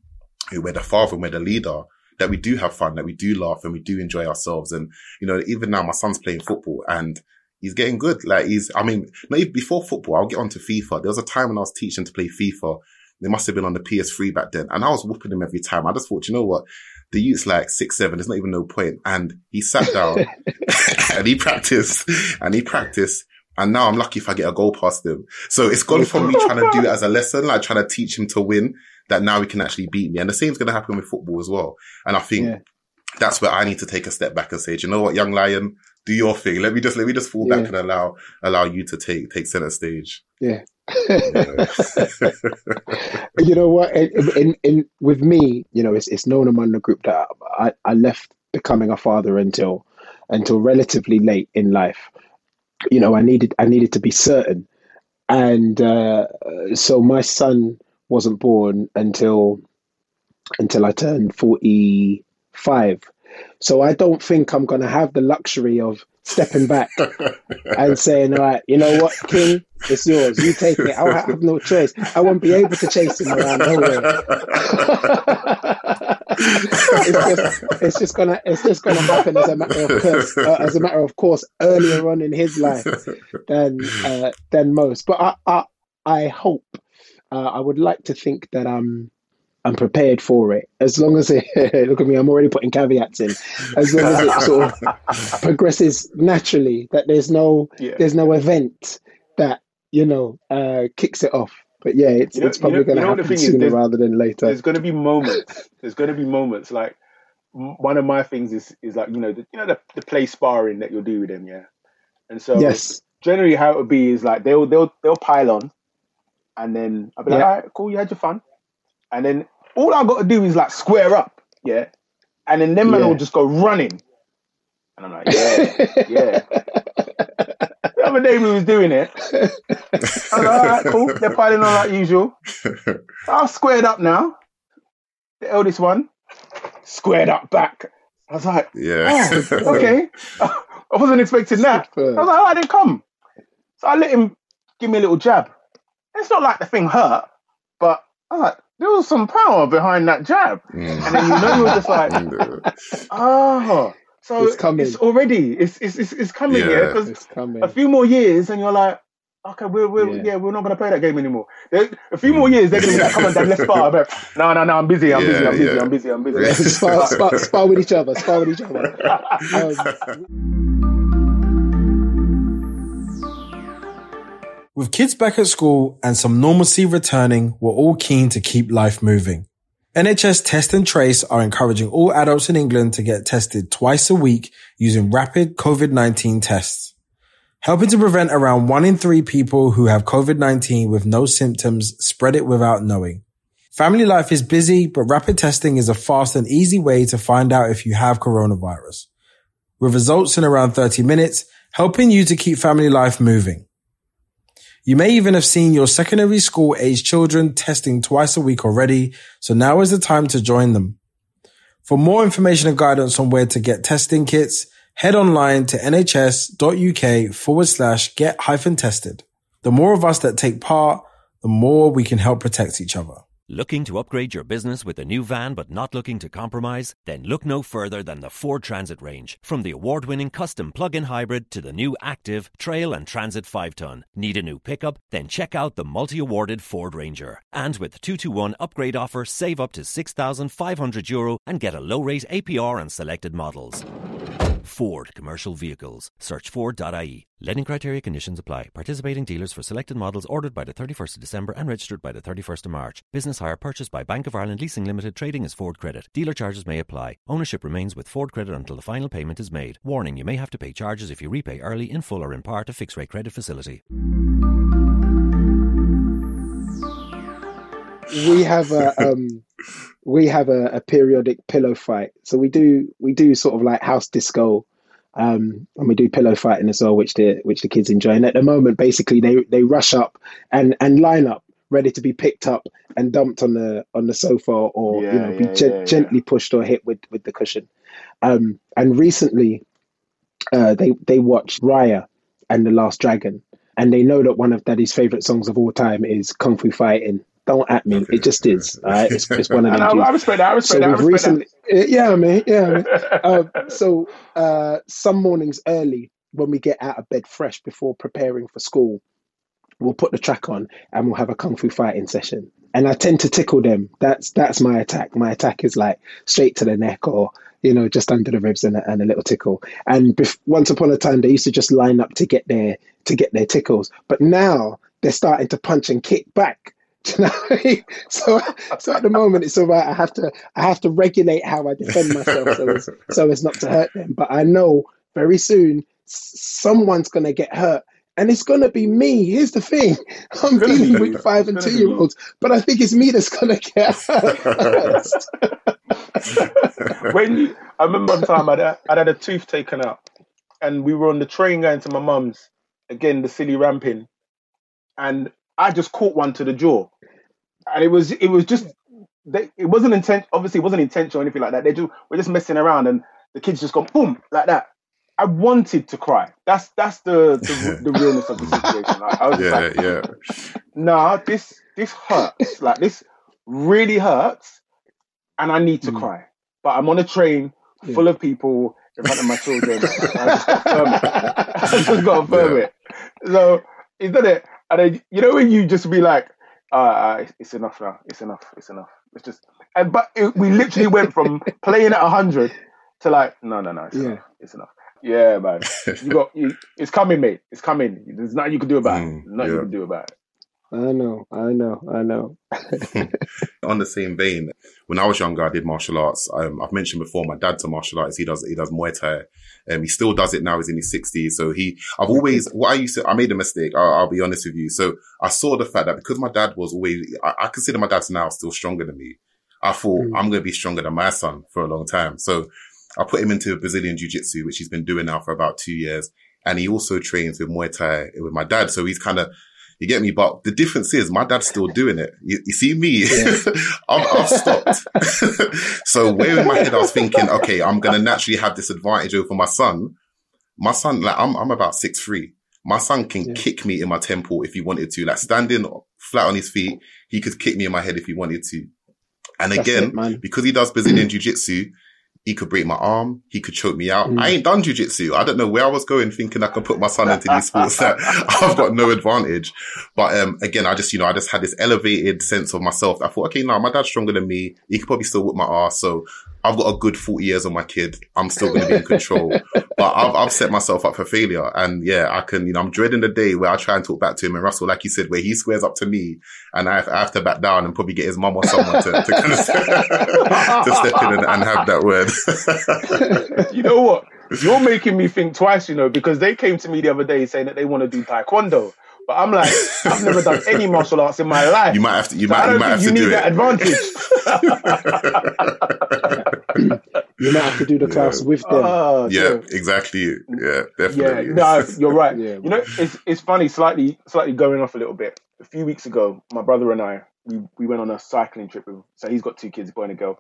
we're the father and we're the leader, that we do have fun, that we do laugh and we do enjoy ourselves. And, you know, even now my son's playing football and he's getting good. Like he's, I mean, maybe before football, I'll get onto FIFA. There was a time when I was teaching to play FIFA. They must have been on the PS3 back then. And I was whooping him every time. I just thought, you know what? The youth's like six, seven. There's not even no point. And he sat down and he practiced and he practiced. And now I'm lucky if I get a goal past him. So it's gone from me trying to do it as a lesson, like trying to teach him to win, that now he can actually beat me. And the same's going to happen with football as well. And I think yeah. that's where I need to take a step back and say, you know what, young lion, do your thing. Let me just let me just fall yeah. back and allow allow you to take take center stage. Yeah. You know what? In, in, with me, you know, it's it's known among the group that I, I left becoming a father until until relatively late in life. You know, I needed I needed to be certain, and uh, so my son wasn't born until until I turned forty five. So I don't think I'm going to have the luxury of stepping back and saying, all right, you know what, King, it's yours. You take it. I'll have no choice. I won't be able to chase him around nowhere. it's, just, just gonna it's just gonna happen as a matter of course uh, as a matter of course earlier on in his life than uh, than most. But I I, I hope uh, I would like to think that um I'm prepared for it. As long as it, look at me, I'm already putting caveats in. As long as it sort of progresses naturally, that there's no yeah. there's no event that you know uh, kicks it off. But yeah, it's you know, it's probably you know, going to happen sooner is, rather than later. There's going to be moments. There's going to be moments like one of my things is is like you know the, you know the, the play sparring that you'll do with them, yeah. And so yes, generally how it would be is like they'll they'll they'll pile on, and then I'll be like, all right, cool, you had your fun and then all I got to do is like square up, yeah, and then them man Yeah. will just go running, and I'm like, yeah, yeah. the other day we was doing it. I was like, all right, cool. They're piling on like usual. I've squared up now. The eldest one squared up back. I was like, yeah. oh, okay. I wasn't expecting that. I was like, oh, I didn't come. So I let him give me a little jab. It's not like the thing hurt, but I was like, there was some power behind that jab. Mm. And then you know you're just like, Mm. oh, so It's coming. It's already, it's it's it's, it's coming Yeah. here because It's coming. a few more years and you're like, okay, we're, we're yeah. Yeah. we're not gonna play that game anymore. There- a few more years they're gonna be like, come on, Dad, let's spar. I'm no, no, no, I'm busy, I'm busy, I'm Yeah, busy, yeah. I'm busy, I'm busy. Yeah. spar, spar, spar with each other. Spar with each other. Um, With kids back at school and some normalcy returning, we're all keen to keep life moving. NHS Test and Trace are encouraging all adults in England to get tested twice a week using rapid COVID-19 tests, helping to prevent around one in three people who have COVID-19 with no symptoms spread it without knowing. Family life is busy, but rapid testing is a fast and easy way to find out if you have coronavirus. With results in around 30 minutes, helping you to keep family life moving. You may even have seen your secondary school age children testing twice a week already, so now is the time to join them. For more information and guidance on where to get testing kits, head online to nhs.uk forward slash get hyphen tested. The more of us that take part, the more we can help protect each other. Looking to upgrade your business with a new van but not looking to compromise? Then look no further than the Ford Transit range. From the award winning custom plug in hybrid to the new active Trail and Transit 5 ton. Need a new pickup? Then check out the multi awarded Ford Ranger. And with 221 upgrade offer, save up to €6,500 Euro and get a low rate APR on selected models. Ford Commercial Vehicles. Search Ford.ie. Lending criteria conditions apply. Participating dealers for selected models ordered by the 31st of December and registered by the 31st of March. Business hire purchased by Bank of Ireland Leasing Limited trading as Ford Credit. Dealer charges may apply. Ownership remains with Ford Credit until the final payment is made. Warning, you may have to pay charges if you repay early, in full or in part, a fixed rate credit facility. We have a um, we have a, a periodic pillow fight. So we do we do sort of like house disco, um, and we do pillow fighting as well, which the which the kids enjoy. And at the moment, basically, they they rush up and and line up, ready to be picked up and dumped on the on the sofa, or you know, be yeah, gen- yeah, yeah. gently pushed or hit with with the cushion. Um, and recently, uh, they they watched Raya and the Last Dragon, and they know that one of Daddy's favorite songs of all time is Kung Fu Fighting. Don't at me, Okay, it just okay. is. All right, it's, it's one of And them. I, tunes. I respect that. I respect So that. I we've respect recently, uh, yeah, man, yeah. Man. Uh, so uh, some mornings early, when we get out of bed fresh before preparing for school, we'll put the track on and we'll have a kung fu fighting session. And I tend to tickle them. That's that's my attack. My attack is like straight to the neck or you know just under the ribs and a, and a little tickle. And bef- once upon a time, they used to just line up to get their to get their tickles, but now they're starting to punch and kick back. Do you know what I mean? So, so at the moment it's all right. I have to, I have to regulate how I defend myself so as, so as not to hurt them. But I know very soon someone's gonna get hurt, and it's gonna be me. Here's the thing: I'm gonna dealing you. with five and It's two year olds, but I think it's me that's gonna get hurt. when you, I remember one time I'd, I'd had a tooth taken out, and we were on the train going to my mum's. Again, the silly ramping, and I just caught one to the jaw, and it was it was just they, it wasn't intent. Obviously, it wasn't intentional or anything like that. They just we're just messing around, and the kids just go boom like that. I wanted to cry. That's that's the the, the realness of the situation. Like, I was yeah, like, yeah. nah, this this hurts. like this really hurts, and I need to Mm. cry. But I'm on a train Yeah. full of people in front of my children. I just got to firm it. I just got to firm Yeah. it. So is that it? And then you know when you just be like, uh, uh, it's enough now. It's enough. It's enough. It's just and but it, we literally went from playing at hundred to like, no, no, no. It's Yeah. enough. It's enough. Yeah, man. You got you. It's coming, mate. It's coming. There's nothing you can do about it. Mm, Nothing you can do about it. I know, I know, I know. On the same vein, when I was younger, I did martial arts. Um, I've mentioned before, my dad's a martial artist. He does, he does Muay Thai. Um, he still does it now. He's in his sixties. So he, I've always, what I used to, I made a mistake. I'll, I'll, be honest with you. So I saw the fact that because my dad was always, I, I consider my dad's now still stronger than me. I thought mm. I'm going to be stronger than my son for a long time. So I put him into Brazilian jiu jitsu, which he's been doing now for about two years. And he also trains with Muay Thai with my dad. So he's kind of, you get me? But the difference is my dad's still doing it. You, you see me? Yeah. I've, I've, stopped. so where in my head I was thinking, okay, I'm going to naturally have this advantage over my son. My son, like I'm, I'm about six three. My son can yeah. kick me in my temple if he wanted to, like standing flat on his feet. He could kick me in my head if he wanted to. And That's again, it, because he does Brazilian jiu jitsu, he could break my arm. He could choke me out. Mm. I ain't done jujitsu. I don't know where I was going thinking I could put my son into these sports that I've got no advantage. But, um, again, I just, you know, I just had this elevated sense of myself. I thought, okay, now my dad's stronger than me. He could probably still whip my ass. So I've got a good 40 years on my kid. I'm still going to be in control, but I've, I've set myself up for failure. And yeah, I can, you know, I'm dreading the day where I try and talk back to him and Russell, like you said, where he squares up to me and I have, I have to back down and probably get his mum or someone to, to, kind of to step in and, and have that word. you know what? You're making me think twice, you know, because they came to me the other day saying that they want to do taekwondo. But I'm like, I've never done any martial arts in my life. You might have to. You so might. you might have to do that advantage. you might have to do the class with them. Uh, yeah, exactly. Yeah, definitely. Yeah, no, you're right. Yeah. You know, it's it's funny. Slightly, slightly going off a little bit. A few weeks ago, my brother and I we, we went on a cycling trip. With, so he's got two kids, a boy and a girl,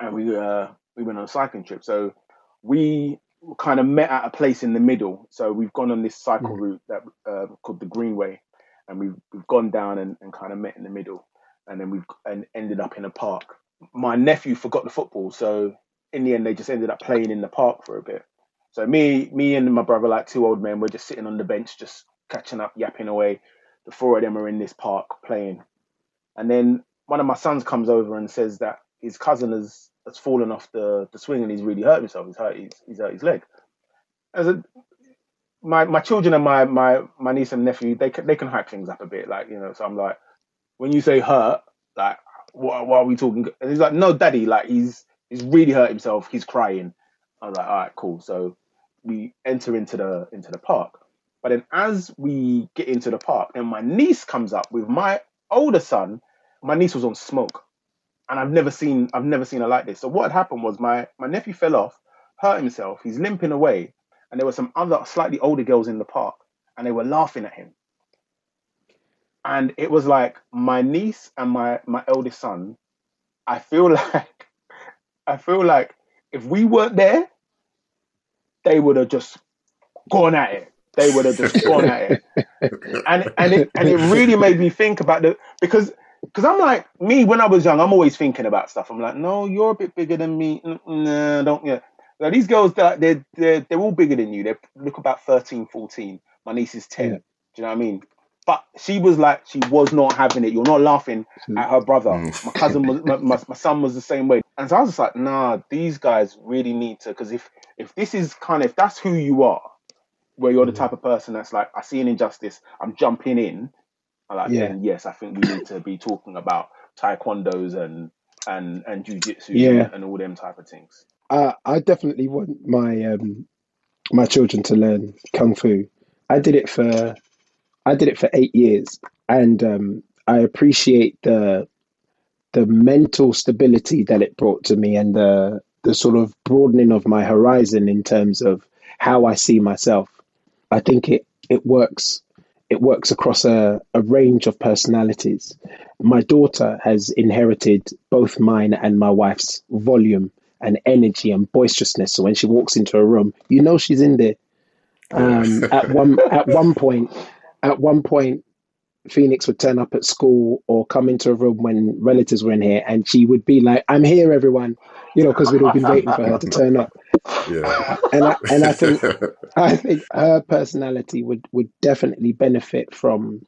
and we uh we went on a cycling trip. So we kind of met at a place in the middle. So we've gone on this cycle mm. route that uh, called the Greenway, and we've we've gone down and, and kind of met in the middle, and then we've and ended up in a park. My nephew forgot the football, so in the end they just ended up playing in the park for a bit. So me me and my brother, like two old men, we're just sitting on the bench, just catching up, yapping away. The four of them are in this park playing, and then one of my sons comes over and says that his cousin has has fallen off the, the swing and he's really hurt himself. He's hurt his, he's hurt his leg. As a, my my children and my my my niece and nephew, they can they can hype things up a bit, like you know. So I'm like, when you say hurt, like what, what are we talking? And he's like, no, daddy, like he's he's really hurt himself. He's crying. I was like, all right, cool. So we enter into the into the park. But then as we get into the park, then my niece comes up with my older son. My niece was on smoke and I've never seen I've never seen her like this. So what had happened was my my nephew fell off, hurt himself. He's limping away, and there were some other slightly older girls in the park, and they were laughing at him. And it was like my niece and my my eldest son. I feel like I feel like if we weren't there, they would have just gone at it. They would have just gone at it. And and it and it really made me think about the because because I'm like me when I was young, I'm always thinking about stuff. I'm like, no, you're a bit bigger than me. Nah, don't yeah. Now, these girls, they're, they're they're they're all bigger than you. They look about 13, 14. My niece is ten. Yeah. Do you know what I mean? But she was like, she was not having it. You're not laughing at her brother. Mm. My cousin was, my, my, my, son was the same way. And so I was just like, nah, these guys really need to, because if if this is kind of, if that's who you are, where you're the mm. type of person that's like, I see an injustice, I'm jumping in, like, yeah. yes, I think we need to be talking about taekwondos and and and jujitsu yeah. and, all them type of things. Uh, I definitely want my um, my children to learn kung fu. I did it for I did it for eight years, and um, I appreciate the the mental stability that it brought to me, and the the sort of broadening of my horizon in terms of how I see myself. I think it it works it works across a, a range of personalities. My daughter has inherited both mine and my wife's volume and energy and boisterousness. So when she walks into a room, you know she's in there. Um, at one at one point, at one point, Phoenix would turn up at school or come into a room when relatives were in here, and she would be like, "I'm here, everyone," you know, because we'd all been waiting for her to turn up. Yeah. And I, and I think I think her personality would would definitely benefit from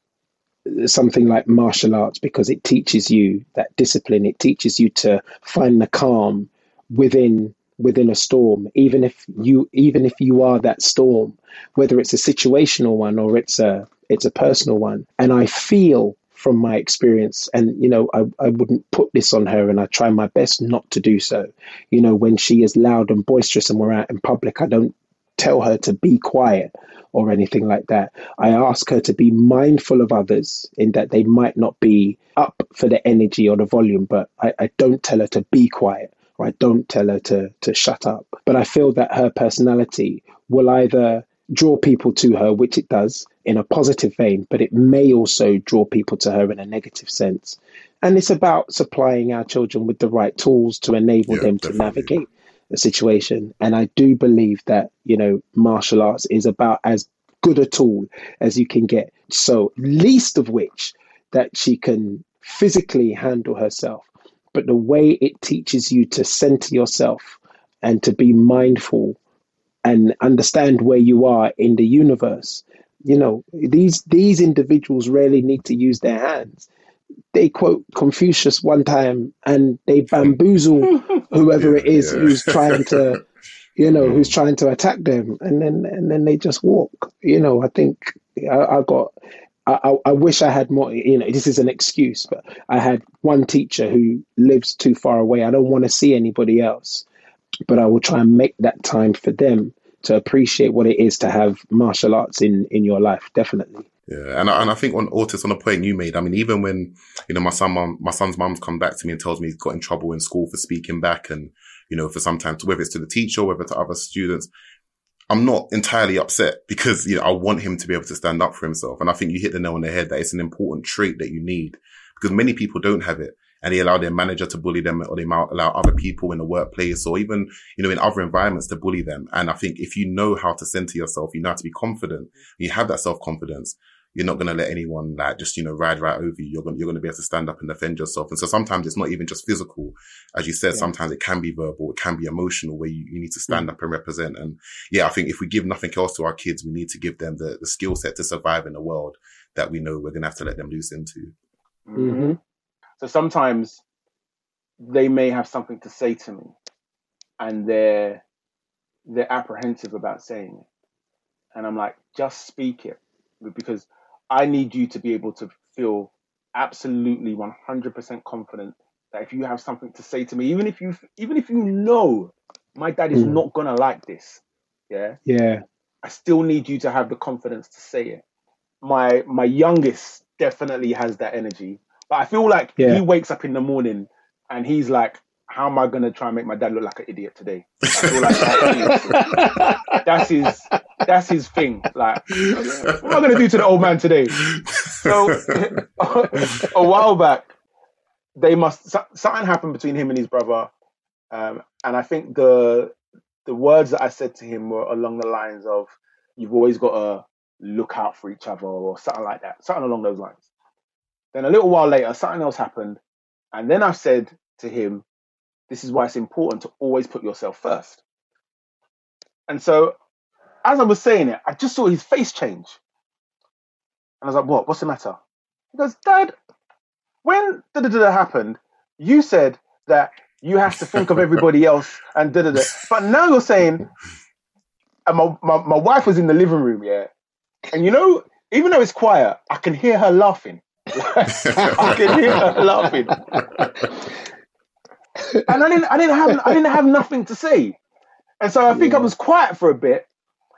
something like martial arts because it teaches you that discipline. It teaches you to find the calm within within a storm, even if you even if you are that storm, whether it's a situational one or it's a it's a personal one, and I feel from my experience, and you know, I, I wouldn't put this on her, and I try my best not to do so. You know, when she is loud and boisterous and we're out in public, I don't tell her to be quiet or anything like that. I ask her to be mindful of others in that they might not be up for the energy or the volume, but I, I don't tell her to be quiet or I don't tell her to, to shut up. But I feel that her personality will either draw people to her, which it does in a positive vein, but it may also draw people to her in a negative sense. And it's about supplying our children with the right tools to enable Yeah, them to definitely. navigate the situation. And I do believe that, you know, martial arts is about as good a tool as you can get. So, least of which that she can physically handle herself, but the way it teaches you to center yourself and to be mindful and understand where you are in the universe. You know, these these individuals rarely need to use their hands. They quote Confucius one time and they bamboozle whoever it is Yeah. who's trying to you know, who's hmm. trying to attack them and then and then they just walk. You know, I think I, I got I, I- I wish I had more. You know, this is an excuse, but I had one teacher who lives too far away. I don't want to see anybody else, but I will try and make that time for them to appreciate what it is to have martial arts in in your life. Definitely. Yeah, and I, and I think on Otis, on a point you made, I mean, even when you know my son, mum, my son's mum's come back to me and tells me he's got in trouble in school for speaking back, and you know, for sometimes whether it's to the teacher, whether to other students, I'm not entirely upset because you know I want him to be able to stand up for himself, and I think you hit the nail on the head that it's an important trait that you need because many people don't have it. And they allow their manager to bully them, or they might allow other people in the workplace, or even you know in other environments to bully them. And I think if you know how to center yourself, you know how to be confident, you have that self confidence you're not going to let anyone like just, you know, ride right over you. You're going, you're going to be able to stand up and defend yourself. And so sometimes it's not even just physical. As you said, Yeah. sometimes it can be verbal. It can be emotional where you, you need to Mm. stand up and represent. And yeah, I think if we give nothing else to our kids, we need to give them the, the skill set to survive in a world that we know we're going to have to let them loose into. hmm So sometimes they may have something to say to me, and they're they're apprehensive about saying it, and I'm like, just speak it, because I need you to be able to feel absolutely 100% confident that if you have something to say to me, even if you even if you know my dad is Mm. not gonna like this, yeah, Yeah. I still need you to have the confidence to say it. My my youngest definitely has that energy, but I feel like Yeah. he wakes up in the morning and he's like, "How am I gonna try and make my dad look like an idiot today?" I feel like that- that's his that's his thing. Like, what am I gonna do to the old man today? So a while back, they must something happened between him and his brother, um, and I think the the words that I said to him were along the lines of, "You've always got to look out for each other," or something like that, something along those lines. Then a little while later, something else happened, and then I said to him, "This is why it's important to always put yourself first. And so, as I was saying it, I just saw his face change, and I was like, "What? What's the matter?" He goes, "Dad, when da da da happened, you said that you have to think of everybody else and da da da. But now you're saying, and my, my, my wife was in the living room, yeah, and you know, even though it's quiet, I can hear her laughing. I can hear her laughing. And I didn't I didn't have I didn't have nothing to say. And so I think I was quiet for a bit.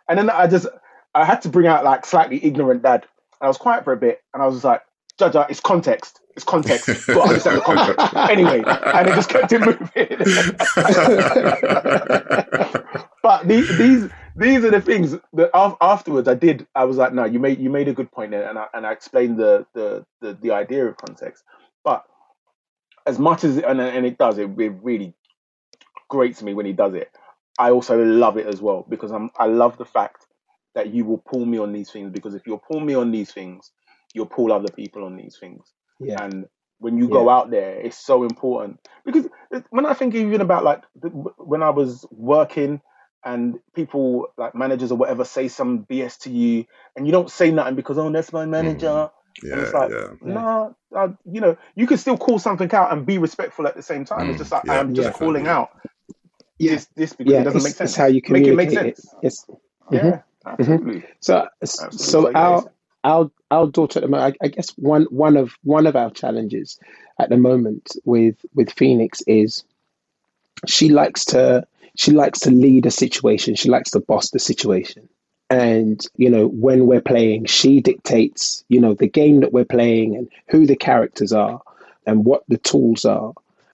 And then I just I had to bring out like slightly ignorant dad. And I was quiet for a bit and I was just like, Judge, it's context. It's context. You gotta understand the context. Anyway, and it just kept it moving. but these, these these are the things that af- afterwards I did. I was like, no, you made you made a good point there, and I and I explained the the the, the idea of context. But as much as and and it does, it, it really grates me when he does it. I also love it as well because I'm I love the fact that you will pull me on these things because if you'll pull me on these things, you'll pull other people on these things. Yeah. And when you go out there, it's so important because uh, when I think even about like the, when I was working and people like managers or whatever say some BS to you and you don't say nothing because oh that's my manager. And Yeah, it's like, yeah. no, uh, you know, you can still call something out and be respectful at the same time. Mm, it's just like yeah, I am just yeah. calling out Yeah. this this because Yeah. it doesn't make sense. it's how you Make it make communicate it. sense. Yes. Yeah, absolutely. So, Absolutely. so our our our daughter at the moment, I, I guess one one of one of our challenges at the moment with with Phoenix is she likes to she likes to lead a situation. She likes to boss the situation. And, you know, when we're playing, she dictates, you know, the game that we're playing and who the characters are and what the tools are.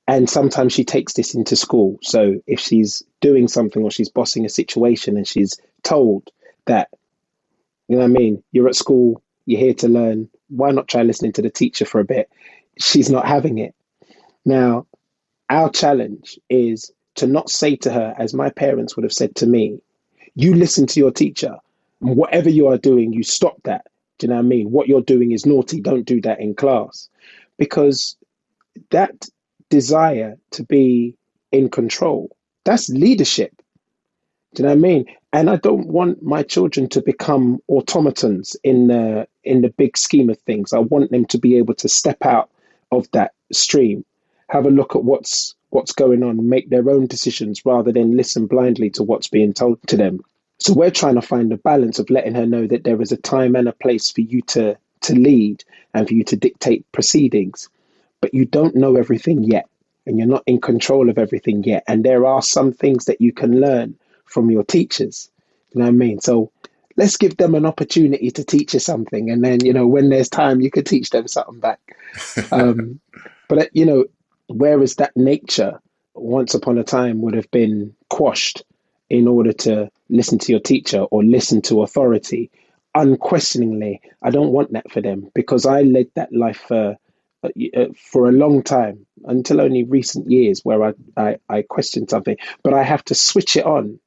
And sometimes she takes this into school. So if she's doing something or she's bossing a situation and she's told that, you know what I mean, you're at school, you're here to learn, why not try listening to the teacher for a bit? She's not having it. Now, our challenge is to not say to her, as my parents would have said to me, you listen to your teacher. Whatever you are doing, you stop that. Do you know what I mean? What you're doing is naughty. Don't do that in class. Because that desire to be in control, that's leadership. Do you know what I mean? And I don't want my children to become automatons in the in the big scheme of things. I want them to be able to step out of that stream, have a look at what's what's going on, make their own decisions rather than listen blindly to what's being told to them. So we're trying to find a balance of letting her know that there is a time and a place for you to to lead and for you to dictate proceedings, but you don't know everything yet and you're not in control of everything yet. And there are some things that you can learn from your teachers. You know what I mean? So let's give them an opportunity to teach you something. And then, you know, when there's time, you could teach them something back. Um, but, you know, Whereas that nature, once upon a time, would have been quashed in order to listen to your teacher or listen to authority. Unquestioningly, I don't want that for them because I led that life for uh, for a long time until only recent years where I, I, I questioned something, but I have to switch it on.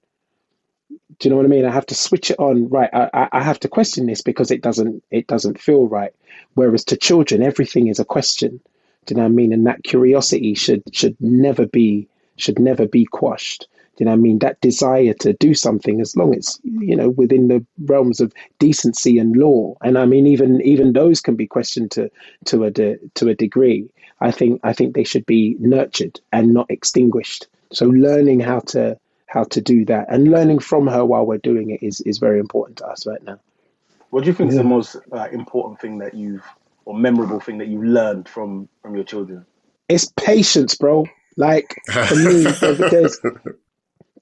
Do you know what I mean? I have to switch it on. Right, I, I have to question this because it doesn't it doesn't feel right. Whereas to children, everything is a question. Do you know what I mean? And that curiosity should should never be should never be quashed. Do you know what I mean? That desire to do something, as long as you know within the realms of decency and law, and I mean even even those can be questioned to to a de, to a degree. I think I think they should be nurtured and not extinguished. So learning how to how to do that and learning from her while we're doing it is is very important to us right now. What do you think yeah. is the most uh, important thing that you've or memorable thing that you learned from from your children? It's patience, bro. Like for me, there's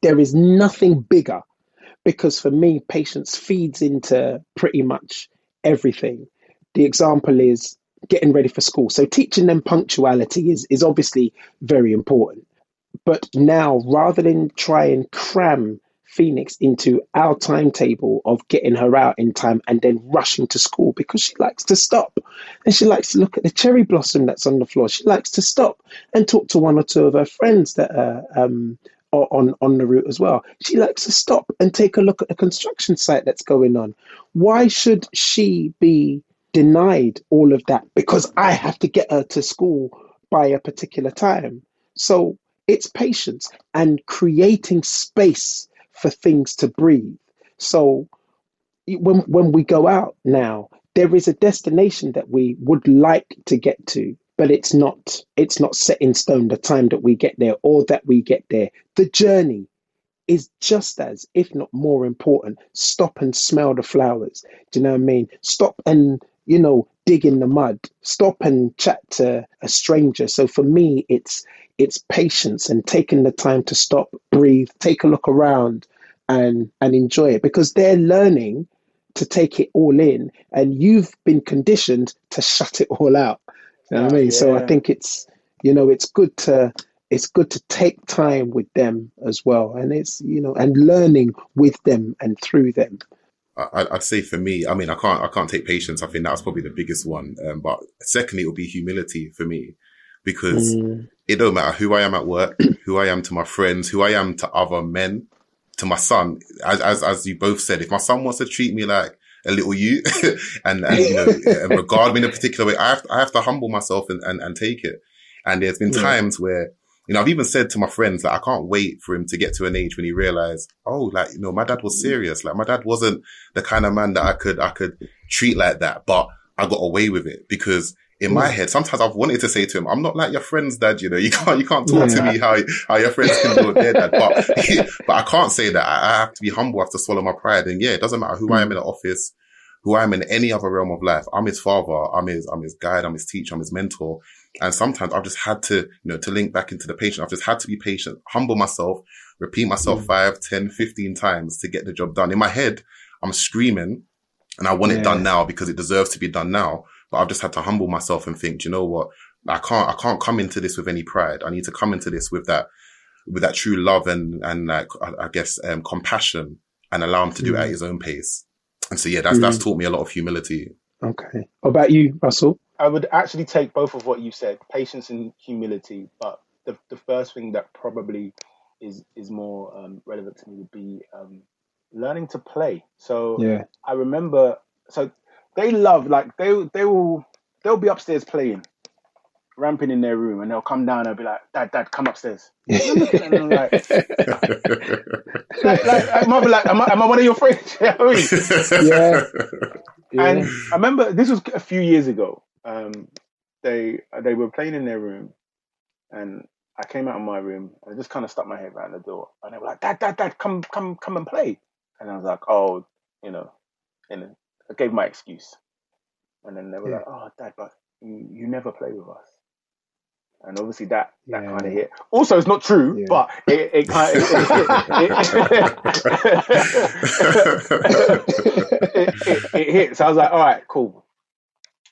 there is nothing bigger because for me, patience feeds into pretty much everything. The example is getting ready for school. So teaching them punctuality is is obviously very important. But now, rather than try and cram Phoenix into our timetable of getting her out in time and then rushing to school because she likes to stop and she likes to look at the cherry blossom that's on the floor. She likes to stop and talk to one or two of her friends that are, um, on, on the route as well. She likes to stop and take a look at the construction site that's going on. Why should she be denied all of that? Because I have to get her to school by a particular time. So it's patience and creating space for things to breathe. So when when we go out now, there is a destination that we would like to get to, but it's not it's not set in stone the time that we get there or that we get there. The journey is just as, if not more important. Stop and smell the flowers. Do you know what I mean? Stop and you know dig in the mud. Stop and chat to a stranger. So for me, it's it's patience and taking the time to stop, breathe, take a look around, and and enjoy it because they're learning to take it all in, and you've been conditioned to shut it all out. You know what I ah, mean? Yeah. So I think it's you know it's good to it's good to take time with them as well, and it's you know and learning with them and through them. I'd say for me, I mean, I can't, I can't take patience. I think that's probably the biggest one. Um, but secondly, it will be humility for me because mm. it don't matter who I am at work, who I am to my friends, who I am to other men, to my son. As, as, as you both said, if my son wants to treat me like a little you and, and, you know, and regard me in a particular way, I have to, I have to humble myself and, and, and take it. And there's been yeah. times where, you know, I've even said to my friends that like, I can't wait for him to get to an age when he realized, oh, like, you know, my dad was serious. Like my dad wasn't the kind of man that I could, I could treat like that, but I got away with it because in my mm. head, sometimes I've wanted to say to him, I'm not like your friend's dad, you know, you can't, you can't talk yeah. to me how, how your friends can do their dad. But, but I can't say that. I, have to be humble. I have to swallow my pride. And yeah, it doesn't matter who I am mm. in the office, who I am in any other realm of life. I'm his father. I'm his, I'm his guide. I'm his teacher. I'm his mentor. And sometimes I've just had to, you know, to link back into the patient. I've just had to be patient, humble myself, repeat myself mm. five, ten, fifteen times to get the job done. In my head, I'm screaming and I want yeah. it done now because it deserves to be done now. But I've just had to humble myself and think, you know what? I can't, I can't come into this with any pride. I need to come into this with that, with that true love and, and like, I, I guess, um, compassion and allow him to do mm. it at mm. his own pace. And so, yeah, that's, mm. that's taught me a lot of humility. Okay. What about you, Russell? I would actually take both of what you said, patience and humility. But the, the first thing that probably is, is more um, relevant to me would be um, learning to play. So yeah. I remember, so they love, like, they, they will, they'll be upstairs playing ramping in their room and they'll come down and be like, Dad, Dad, come upstairs. I'm looking at them like, like, like, I like, am I, am I one of your friends? yeah. yeah. And I remember this was a few years ago. Um, they they were playing in their room and I came out of my room and I just kind of stuck my head around the door and they were like, Dad, Dad, Dad, come, come, come and play. And I was like, oh, you know, and I gave my excuse. And then they were yeah. like, oh, Dad, but you, you never play with us and obviously that that yeah. kind of hit. Also, it's not true, yeah. but it, it kind of it, it, hit. So I was like, all right, cool.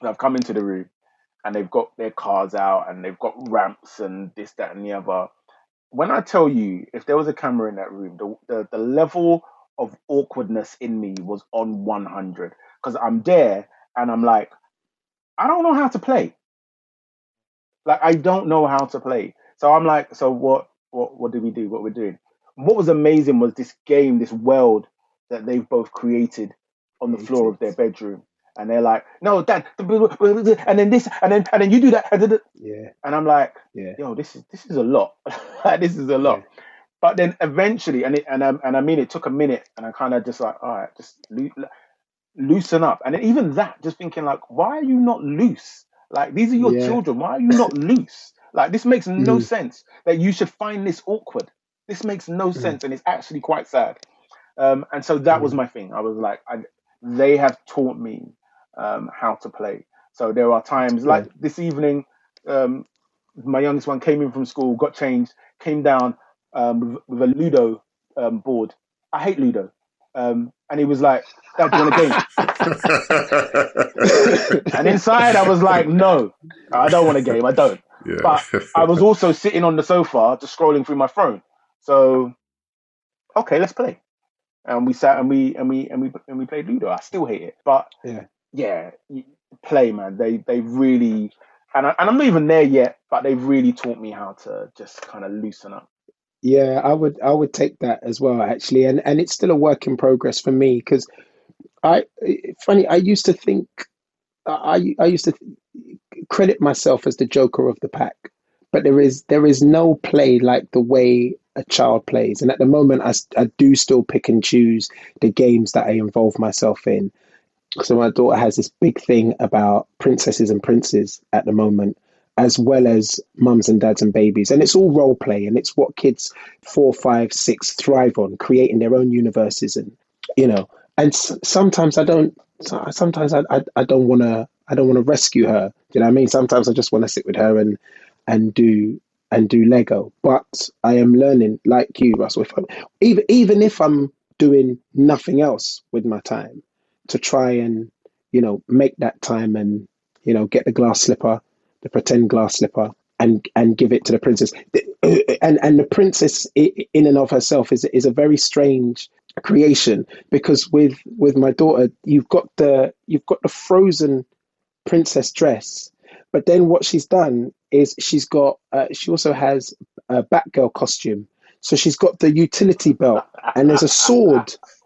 And I've come into the room, and they've got their cars out, and they've got ramps and this, that, and the other. When I tell you, if there was a camera in that room, the the, the level of awkwardness in me was on 100 because I'm there and I'm like, I don't know how to play. Like I don't know how to play. So I'm like, so what what what did we do? What we're doing? What was amazing was this game, this world that they've both created on the floor of their bedroom. And they're like, no, dad, and then this, and then and then you do that, and yeah. And I'm like, yeah, yo, this is this is a lot. this is a lot. Yeah. But then eventually, and it, and I, and I mean, it took a minute, and I kind of just like, all right, just lo- loosen up. And then even that, just thinking like, why are you not loose? Like these are your yeah. children. Why are you not loose? Like this makes no mm. sense that you should find this awkward. This makes no mm. sense, and it's actually quite sad. Um, and so that mm. was my thing. I was like, I, they have taught me um, how to play. So there are times like this evening, um, my youngest one came in from school, got changed, came down um, with, with, a Ludo um, board. I hate Ludo. Um, and he was like, Dad, do you want a game? and inside I was like, no, I don't want a game. I don't. Yeah. But I was also sitting on the sofa just scrolling through my phone. So, okay, let's play. And we sat and we and we and we and we played Ludo. I still hate it, but yeah, yeah, play, man. They they really and I, and I'm not even there yet, but they've really taught me how to just kind of loosen up. Yeah, I would I would take that as well actually, and and it's still a work in progress for me because I funny I used to think I I used to credit myself as the joker of the pack, but there is there is no play like the way a child plays, and at the moment I I do still pick and choose the games that I involve myself in. So my daughter has this big thing about princesses and princes at the moment, as well as mums and dads and babies. And it's all role play and it's what kids four, five, six thrive on, creating their own universes. And, you know, and sometimes I don't, sometimes I, I, I don't want to, I don't want to rescue her. Do you know what I mean? Sometimes I just want to sit with her and, and do, and do Lego. But I am learning like you, Russell, if I'm, even, even if I'm doing nothing else with my time to try and, you know, make that time and, you know, get the glass slipper the pretend glass slipper and and give it to the princess. And and the princess in and of herself is is a very strange creation because with with my daughter you've got the you've got the frozen princess dress but then what she's done is she's got uh, she also has a batgirl costume so she's got the utility belt and there's a sword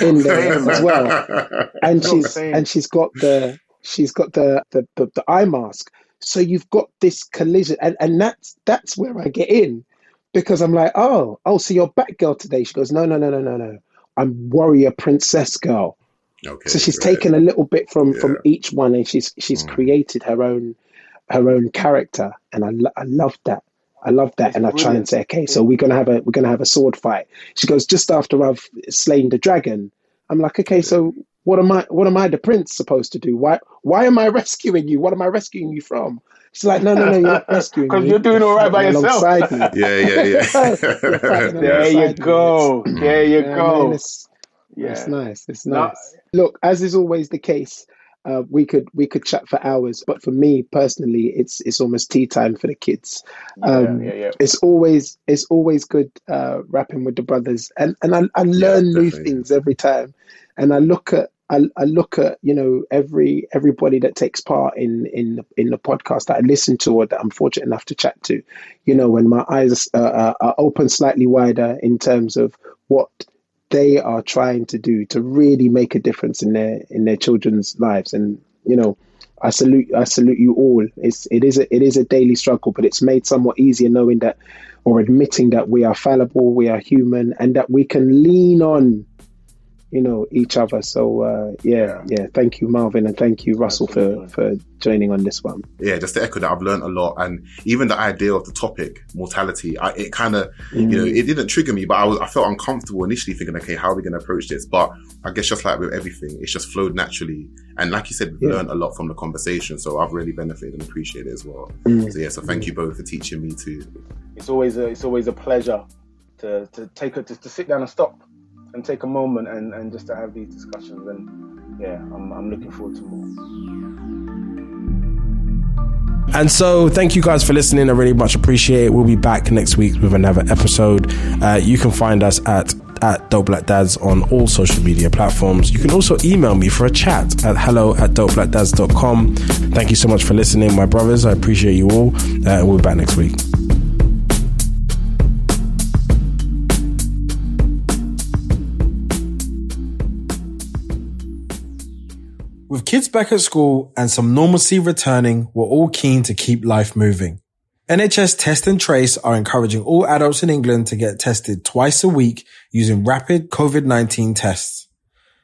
in there as well and she's and she's got the she's got the the, the, the eye mask so you've got this collision, and, and that's that's where I get in because I'm like, oh, oh, so you're Batgirl today? She goes, no, no, no, no, no, no. I'm Warrior Princess Girl. Okay, so she's right. taken a little bit from yeah. from each one, and she's she's mm. created her own her own character, and I lo- I love that. I love that, it's and I try and say, okay, so we're gonna have a we're gonna have a sword fight. She goes just after I've slain the dragon. I'm like, okay, so what am I what am I the prince supposed to do? Why why am I rescuing you? What am I rescuing you from? She's like, no, no, no, you're not rescuing me. Because you're doing all right by yourself. Me. Yeah, yeah, yeah. There you go. There you Yeah, go. man, it's, it's nice. It's No, nice. Look, as is always the case, uh, we could we could chat for hours, but for me personally, it's it's almost tea time for the kids. Um, yeah, yeah. it's always it's always good uh, rapping with the brothers, and and I, I learn new things every time, and I look at. I, I look at you know every everybody that takes part in in in the podcast that I listen to or that I'm fortunate enough to chat to, you know, when my eyes uh, are, are open slightly wider in terms of what they are trying to do to really make a difference in their in their children's lives. And you know I salute I salute you all. It's it is a, it is a daily struggle but it's made somewhat easier knowing that or admitting that we are fallible we are human and that we can lean on you know each other. So uh, yeah yeah. thank you Marvin and thank you Russell for for joining on this one. Yeah, just to echo that, I've learned a lot, and even the idea of the topic, mortality, I, it kind of, you know, it didn't trigger me, but I was, I felt uncomfortable initially, thinking, okay, how are we going to approach this? But I guess just like with everything, it's just flowed naturally, and like you said, we've Yeah. learned a lot from the conversation, so I've really benefited and appreciated it as well. So yeah, so thank you both for teaching me too. it's always a, it's always a pleasure to, to take a, to, to sit down and stop and take a moment and, and just to have these discussions and yeah I'm, I'm looking forward to more And so, thank you guys for listening. I really much appreciate it. We'll be back next week with another episode. Uh, you can find us at at Dope Black Dads on all social media platforms. You can also email me for a chat at hello at dopeblackdads.com. Thank you so much for listening, my brothers. I appreciate you all. Uh, we'll be back next week. With kids back at school and some normalcy returning, we're all keen to keep life moving. NHS Test and Trace are encouraging all adults in England to get tested twice a week using rapid COVID-19 tests,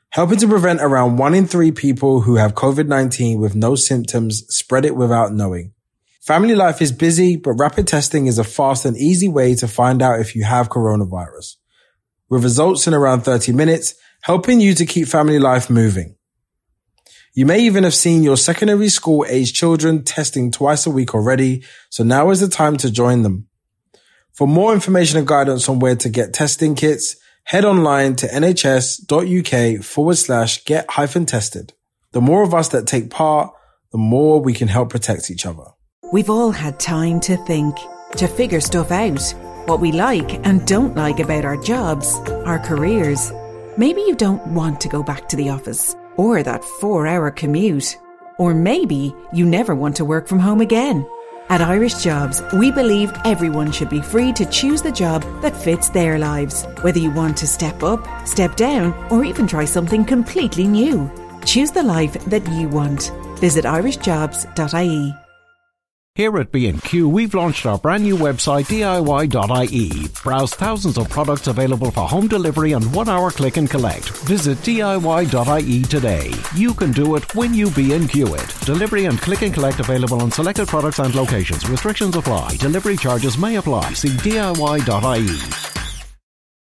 helping to prevent around one in three people who have COVID-19 with no symptoms spread it without knowing. Family life is busy, but rapid testing is a fast and easy way to find out if you have coronavirus. With results in around 30 minutes, helping you to keep family life moving. You may even have seen your secondary school age children testing twice a week already, so now is the time to join them. For more information and guidance on where to get testing kits, head online to nhs.uk forward slash get hyphen tested. The more of us that take part, the more we can help protect each other. We've all had time to think, to figure stuff out. What we like and don't like about our jobs, our careers. Maybe you don't want to go back to the office or that four hour commute. Or maybe you never want to work from home again. At Irish Jobs, we believe everyone should be free to choose the job that fits their lives. Whether you want to step up, step down, or even try something completely new. Choose the life that you want. Visit irishjobs.ie. Here at B&Q, we've launched our brand new website DIY.ie. Browse thousands of products available for home delivery and one hour click and collect. Visit DIY.ie today. You can do it when you B&Q it. Delivery and click and collect available on selected products and locations. Restrictions apply. Delivery charges may apply. See DIY.ie.